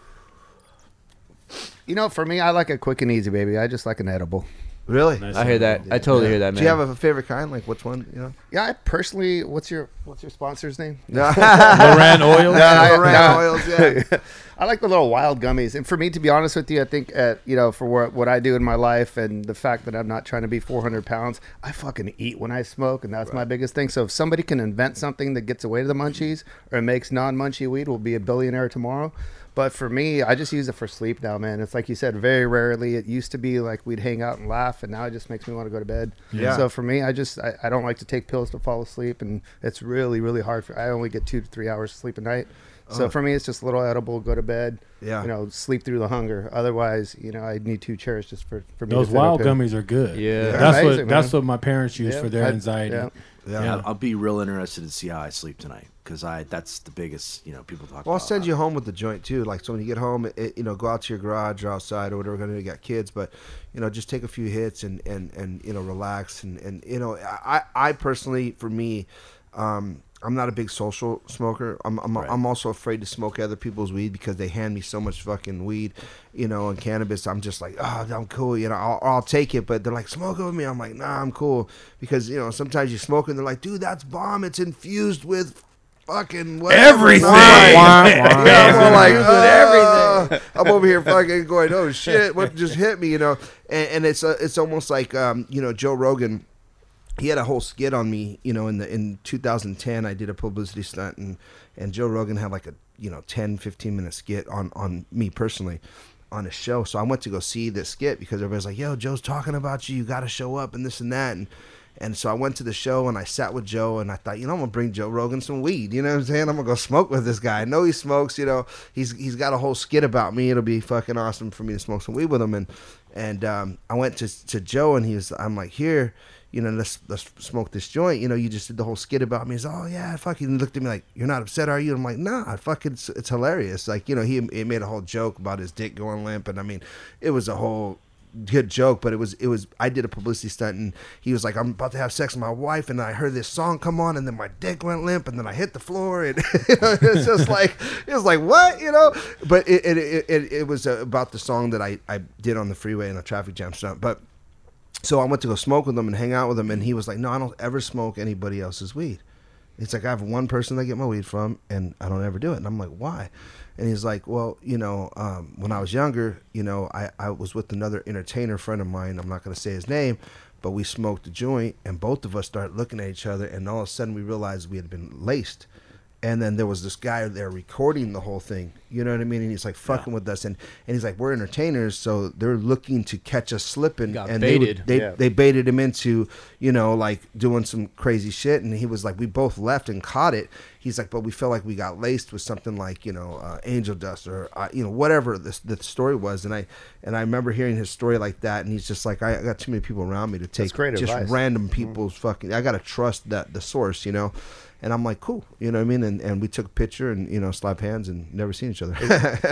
You know, for me, I like it quick and easy, baby. I just like an edible. Really? I hear that. I totally hear that, man. Do you have a favorite kind? Like which one? You know? Yeah, I personally, what's your what's your sponsor's name? (laughs) Moran Oils? I- Moran no. Oils, yeah. I like the little Wyld gummies, and for me, to be honest with you, I think uh, you know for what, what I do in my life and the fact that I'm not trying to be 400 pounds, I fucking eat when I smoke, and that's my biggest thing. So if somebody can invent something that gets away to the munchies or makes non-munchy weed, we'll be a billionaire tomorrow. But for me, I just use it for sleep now, man. It's like you said, very rarely. It used to be like we'd hang out and laugh, and now it just makes me want to go to bed. Yeah. So for me, I just I, I don't like to take pills to fall asleep, and it's really really hard. For I only get two to three hours of sleep a night. So Oh. for me, it's just a little edible, go to bed. Yeah. You know, sleep through the hunger. Otherwise, you know, I need two chairs just for for me. Those to wild up gummies are good. Yeah. They're that's amazing, what that's what my parents use Yeah, for their I- anxiety. yeah. Yeah. I'll, I'll be real interested to see how I sleep tonight because I that's the biggest you know people talk about. Well, I'll send you home with the joint too. Like so, when you get home, it, you know, go out to your garage or outside or whatever. You got kids, but you know, just take a few hits and and and you know, relax and and you know, I I personally, for me, um, I'm not a big social smoker. I'm I'm, I'm also afraid to smoke other people's weed because they hand me so much fucking weed, you know, and cannabis. I'm just like, oh, I'm cool, you know, I'll, I'll take it. But they're like, smoke it with me. I'm like, nah, I'm cool because you know, sometimes you smoke and they're like, dude, that's bomb. It's infused with fucking whatever. Everything. Right. Wah, wah. Yeah, I'm like, Infused with "Uh," I'm over here fucking going, oh shit, what just hit me, you know? And, and it's uh, it's almost like um, you know Joe Rogan. He had a whole skit on me, you know, in the in 2010. I did a publicity stunt, and and Joe Rogan had like a you know 10, 15 minute skit on on me personally on a show. So I went to go see this skit because everybody's like, "Yo, Joe's talking about you. You got to show up and this and that." And and so I went to the show and I sat with Joe and I thought, you know, I'm gonna bring Joe Rogan some weed. You know what I'm saying? I'm gonna go smoke with this guy. I know he smokes. You know, he's he's got a whole skit about me. It'll be fucking awesome for me to smoke some weed with him. And and um, I went to to Joe and he was, I'm like, here, you know, let's let's smoke this joint. You know, you just did the whole skit about me. He's, oh yeah, fucking looked at me like, you're not upset, are you? I'm like, nah, fucking, it's, it's hilarious. Like, you know, he, he made a whole joke about his dick going limp, and I mean, it was a whole good joke, but it was it was I did a publicity stunt and he was like, I'm about to have sex with my wife and I heard this song come on and then my dick went limp and then I hit the floor and (laughs) you know, it's just like it was like what you know, but it it it, it, it was about the song that I I did on the freeway in a traffic jam stunt, but. So I went to go smoke with him and hang out with him, and he was like, "No, I don't ever smoke anybody else's weed." It's like I have one person I get my weed from, and I don't ever do it. And I'm like, "Why?" And he's like, "Well, you know, um, when I was younger, you know, I, I was with another entertainer friend of mine. I'm not going to say his name, but we smoked a joint, and both of us started looking at each other, and all of a sudden we realized we had been laced." And then there was this guy there recording the whole thing. You know what I mean? And he's like fucking with us, and, and he's like, "We're entertainers, so they're looking to catch us slipping." Got and they would- baited. they Yeah. they baited him into you know like doing some crazy shit and he was like we both left and caught it he's like but we felt like we got laced with something like you know uh, angel dust or uh, you know whatever this the story was and i and i remember hearing his story like that and he's just like i, I got too many people around me to take great just advice. random people's fucking i gotta trust that the source you know and i'm like cool you know what i mean and, and we took a picture and you know slapped hands and never seen each other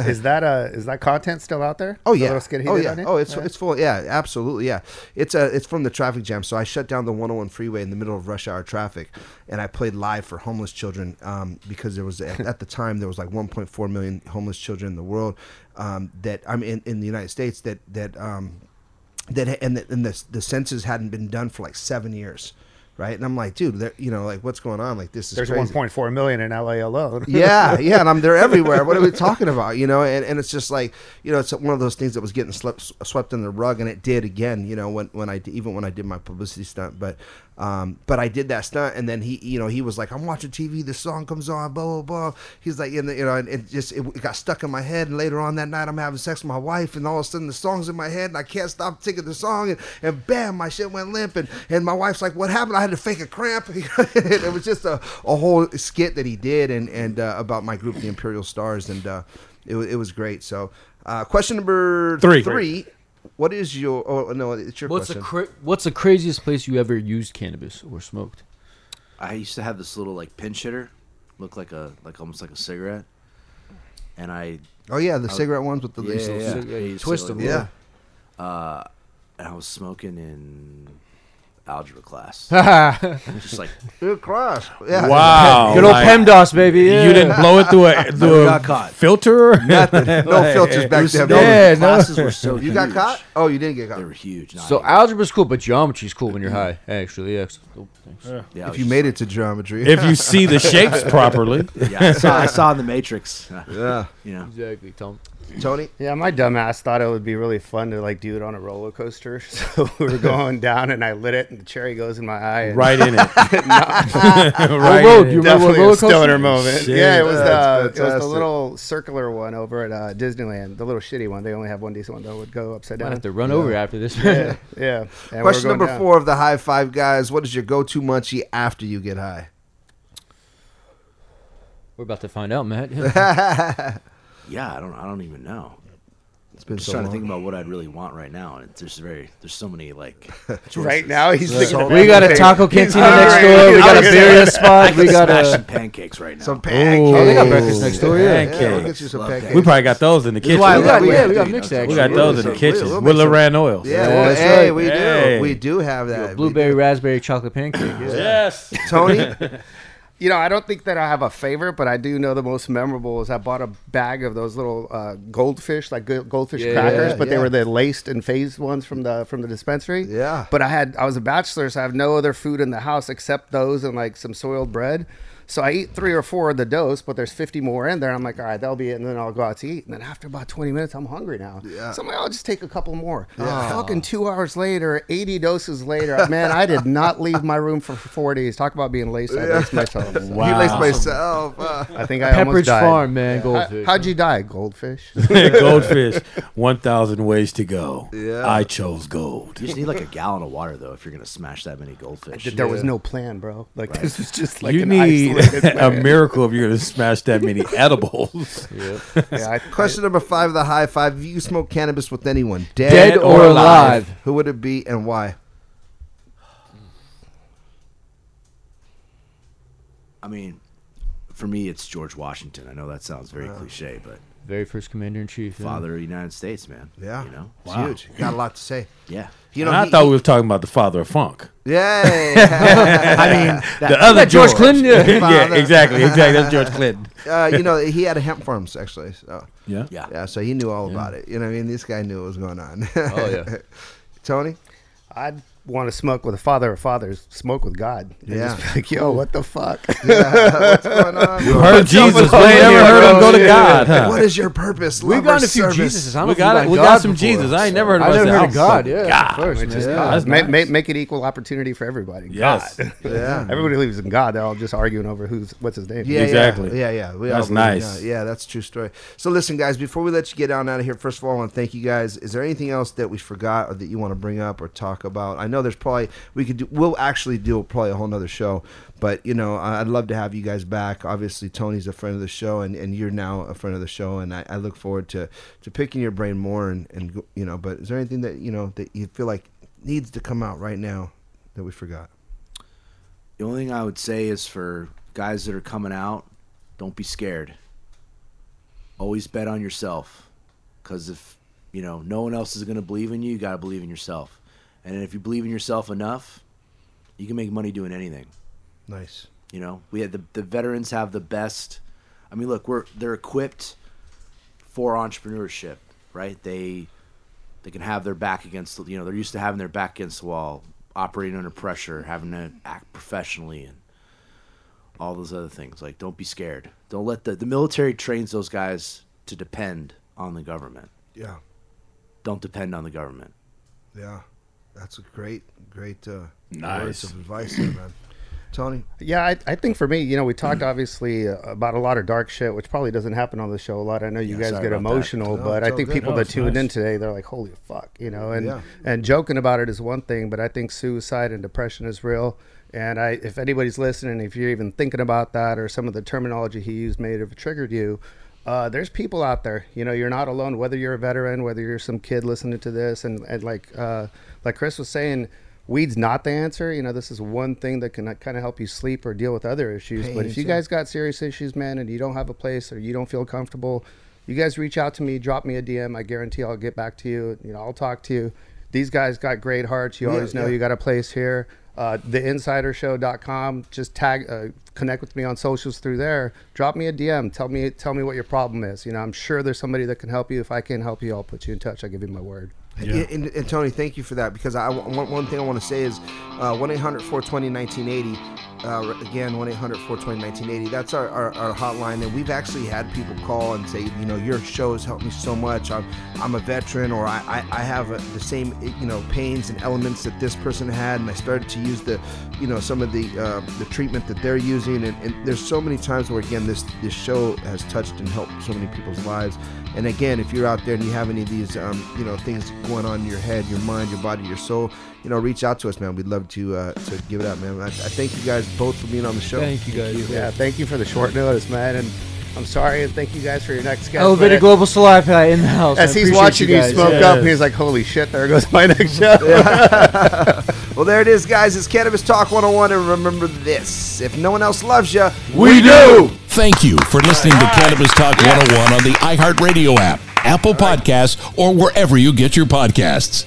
Is that uh is that content still out there? Oh yeah. little skit he oh yeah. it? Oh, it's Yeah. it's full. Yeah, absolutely. Yeah, it's a it's from the traffic jam. So I shut down the 101 freeway in the middle of rush hour traffic, and I played live for homeless children um, because there was at, the time there was like 1.4 million homeless children in the world um, that I'm in in the United States that that um, that and the, and the the census hadn't been done for like seven years. Right, and I'm like, dude, you know, like, what's going on? Like, this is There's crazy 1.4 million in LA alone. (laughs) yeah, yeah, and I'm there (laughs) everywhere. What are we talking about? You know, and, and it's just like you know, it's one of those things that was getting swept swept under the rug, and it did again. You know, when when I even when I did my publicity stunt, but um, but I did that stunt, and then he, you know, he was like, I'm watching TV, this song comes on, blah blah blah. He's like, and you know, and it just it, got stuck in my head, and later on that night, I'm having sex with my wife, and all of a sudden the song's in my head, and I can't stop thinking the song, and, and bam, my shit went limp, and and my wife's like, what happened? I had to fake a cramp. (laughs) it was just a, a whole skit that he did, and and uh, about my group, the Imperial Stars, and uh, it it was great. So, uh, question number Three. three. What is your? Oh no, it's your What's the cra- What's the craziest place you ever used cannabis or smoked? I used to have this little like pinch hitter, look like a like almost like a cigarette, and I oh yeah, the I- cigarette ones with the yeah, yeah, yeah. yeah, you used to twist like them, yeah. Uh, and I was smoking in algebra class. (laughs) Good Just like Good class. Yeah. Wow. Good old like, PEMDAS, baby. Yeah. You didn't blow it through a (laughs) through a got caught. filter. Nothing. (laughs) No filters back there. no. Yeah, the no. classes were so You got caught? Oh, you didn't get caught. They were huge. So Nah, algebra's cool, but geometry's cool when you're high. Actually, yeah. Oh, thanks. yeah, I If you just made it to geometry. if you see the shapes properly. yeah, I saw, I saw in the Matrix. yeah. You know, Exactly, Tom. Tony? Yeah, my dumbass thought it would be really fun to like do it on a roller coaster. (laughs) So we were going down, and I lit it, and the cherry goes in my eye. And Right in it. (laughs) What (laughs) right road? in You it. remember what Definitely roller a coaster? stoner moment. Shit. Yeah, it was That's the it was the little circular one over at uh, Disneyland, the little shitty one. They only have one decent one that would go upside Might down. have to run over after this. yeah, yeah. And Question number down. four of the high five guys. What is your go to munchie after you get high? We're about to find out, Matt. Yeah, I don't, I don't even know. It's been I'm just so trying long. to think about what I'd really want right now, and it's there's very, there's so many like. (laughs) Right now, he's thinking So- we got a everything. taco He's cantina next hungry. door. We (laughs) got a He's birria spot. We got smash a. some pancakes right now. Some pancakes. Oh, they got breakfast next door. Yeah. Pancakes. Yeah, we'll get you some pancakes. We probably got those in the kitchen. why We got, we- yeah, we got mixed we actually. We got We'll those in the some- kitchen we'll with make some- Loran oils. Yeah, Yeah, well, that's hey, right. we Hey. do. We do have that. Blueberry raspberry chocolate pancake. Yes. Tony? (laughs) You know, I don't think that I have a favorite, but I do know the most memorable is I bought a bag of those little uh, goldfish, like goldfish Yeah, crackers, yeah, but they were the laced and phased ones from the from the dispensary. Yeah. But I had I was a bachelor, so I have no other food in the house except those and like some soiled bread. So I eat three or four of the dose, but there's 50 more in there. I'm like, all right, that'll be it, and then I'll go out to eat. And then after about 20 minutes, I'm hungry now. Yeah. So I'm like, I'll just take a couple more. Fucking two hours later, 80 doses later, (laughs) man, I did not leave my room for four days. Talk about being laced. I laced myself. (laughs) Wow. You laced myself. Uh, I think I Pepperidge almost died. Farm, man, How- goldfish. how'd you die? Goldfish. (laughs) Goldfish. 1,000 ways to go. Yeah. I chose gold. You just need like a gallon of water though if you're gonna smash that many goldfish. there was no plan, bro. Like this was just like you an need isolated (laughs) a miracle if you're going to smash that many (laughs) edibles. (laughs) Yeah, I, question number five of the high five. If you smoke cannabis with anyone, dead, Dead or alive. who would it be and why? I mean, for me, it's George Washington. I know that sounds very cliche, but Very first commander in chief. father of the United States, man. Yeah. you know. It's huge. Got a lot to say. Yeah. You know, and I he- thought we were talking about the father of funk. Yeah. (laughs) I mean, (laughs) The other George Clinton, (laughs) yeah. yeah, exactly, exactly. That's George Clinton. uh, you know, he had a hemp farms actually. So Yeah. yeah. yeah, so he knew all about it. You know, what I mean, this guy knew what was going on. Oh, yeah. Tony. I'd want to smoke with a father of fathers, smoke with God. And Yeah. just be like, yo, what the fuck? (laughs) Yeah, what's going on? You bro? heard Jesus, but you never heard him go to God. Huh? What is your purpose? We've Love or gotten a few service? Jesus. I don't We know if got we've it. We gotten got God some before. Jesus. I ain't never heard I about never that. heard of God. Yeah, God. first, Which man. is, Yeah. uh, That's nice. make it equal opportunity for everybody. Yes. God. Yeah. Everybody believes in God. They're all just arguing over who's what's his name. Yeah, Exactly. Yeah, yeah. yeah. We That's all nice. Yeah, that's a true story. So listen, guys, before we let you get on out of here, first of all, I want to thank you guys. Is there anything else that we forgot or that you want to bring up or talk about? I know there's probably we could do. We'll actually do probably a whole nother show, but you know, I'd love to have you guys back. Obviously, Tony's a friend of the show, and, and you're now a friend of the show, and I, I look forward to to picking your brain more and and you know. But is there anything that you know that you feel like needs to come out right now that we forgot? The only thing I would say is for guys that are coming out, don't be scared. Always bet on yourself, because if you know no one else is going to believe in you, you got to believe in yourself. And if you believe in yourself enough, you can make money doing anything. Nice. You know, we had the the veterans have the best. I mean, look, we're they're equipped for entrepreneurship, right? They they can have their back against you know they're used to having their back against the wall, operating under pressure, having to act professionally, and all those other things. Like, don't be scared. Don't let the the military trains those guys to depend on the government. Yeah. Don't depend on the government. Yeah, that's a great, great uh, Nice. words of advice there, man. (clears throat) Tony, Yeah, I, I think for me, you know, we talked obviously uh, about a lot of dark shit, which probably doesn't happen on the show a lot. I know you Yeah, guys get emotional, No, but I think good. people No, that it's tuned in today, they're like, "Holy fuck," you know, and Yeah. and joking about it is one thing, but I think suicide and depression is real. And I, if anybody's listening, if you're even thinking about that or some of the terminology he used may have triggered you, uh, there's people out there. You know, you're not alone. Whether you're a veteran, whether you're some kid listening to this, and, and like uh, like Chris was saying, weed's not the answer. You know, this is one thing that can kind of help you sleep or deal with other issues. but if you guys got serious issues, man, and you don't have a place or you don't feel comfortable, you guys reach out to me, drop me a DM. I guarantee I'll get back to you. You know, I'll talk to you these guys got great hearts. You Yeah, always know yeah. you got a place here. Uh, theinsidershow.com. Just tag, uh, connect with me on socials through there. Drop me a DM. Tell me, tell me what your problem is. You know, I'm sure there's somebody that can help you. If I can help you, I'll put you in touch. I give you my word. And, and, and Tony, thank you for that because I one, one thing I want to say is uh, one 800 420 1980. Uh, again, 1 800 420 1980. That's our, our, our hotline. And we've actually had people call and say, you know, your show has helped me so much. I'm, I'm a veteran or I, I, I have a, the same, you know, pains and elements that this person had. And I started to use the, you know, some of the uh, the treatment that they're using. And, and there's so many times where, again, this, this show has touched and helped so many people's lives. And again, if you're out there and you have any of these, um, you know, things going on in your head, your mind, your body, your soul, you know, reach out to us, man. We'd love to uh, to give it up, man. I, I thank you guys both for being on the show. Thank you guys. Yeah, thank you for the short notice, man. And I'm sorry, and thank you guys for your next guest. Elevated man. Global Supply in the house. As I he's watching you, guys. smoke Yeah. up, he's like, "Holy shit! There goes my next show." (laughs) (laughs) well, there it is, guys. It's Cannabis Talk 101. And remember this if no one else loves you, We do. Thank you for listening to Cannabis Talk 101 on the iHeartRadio app, Apple Podcasts, or wherever you get your podcasts.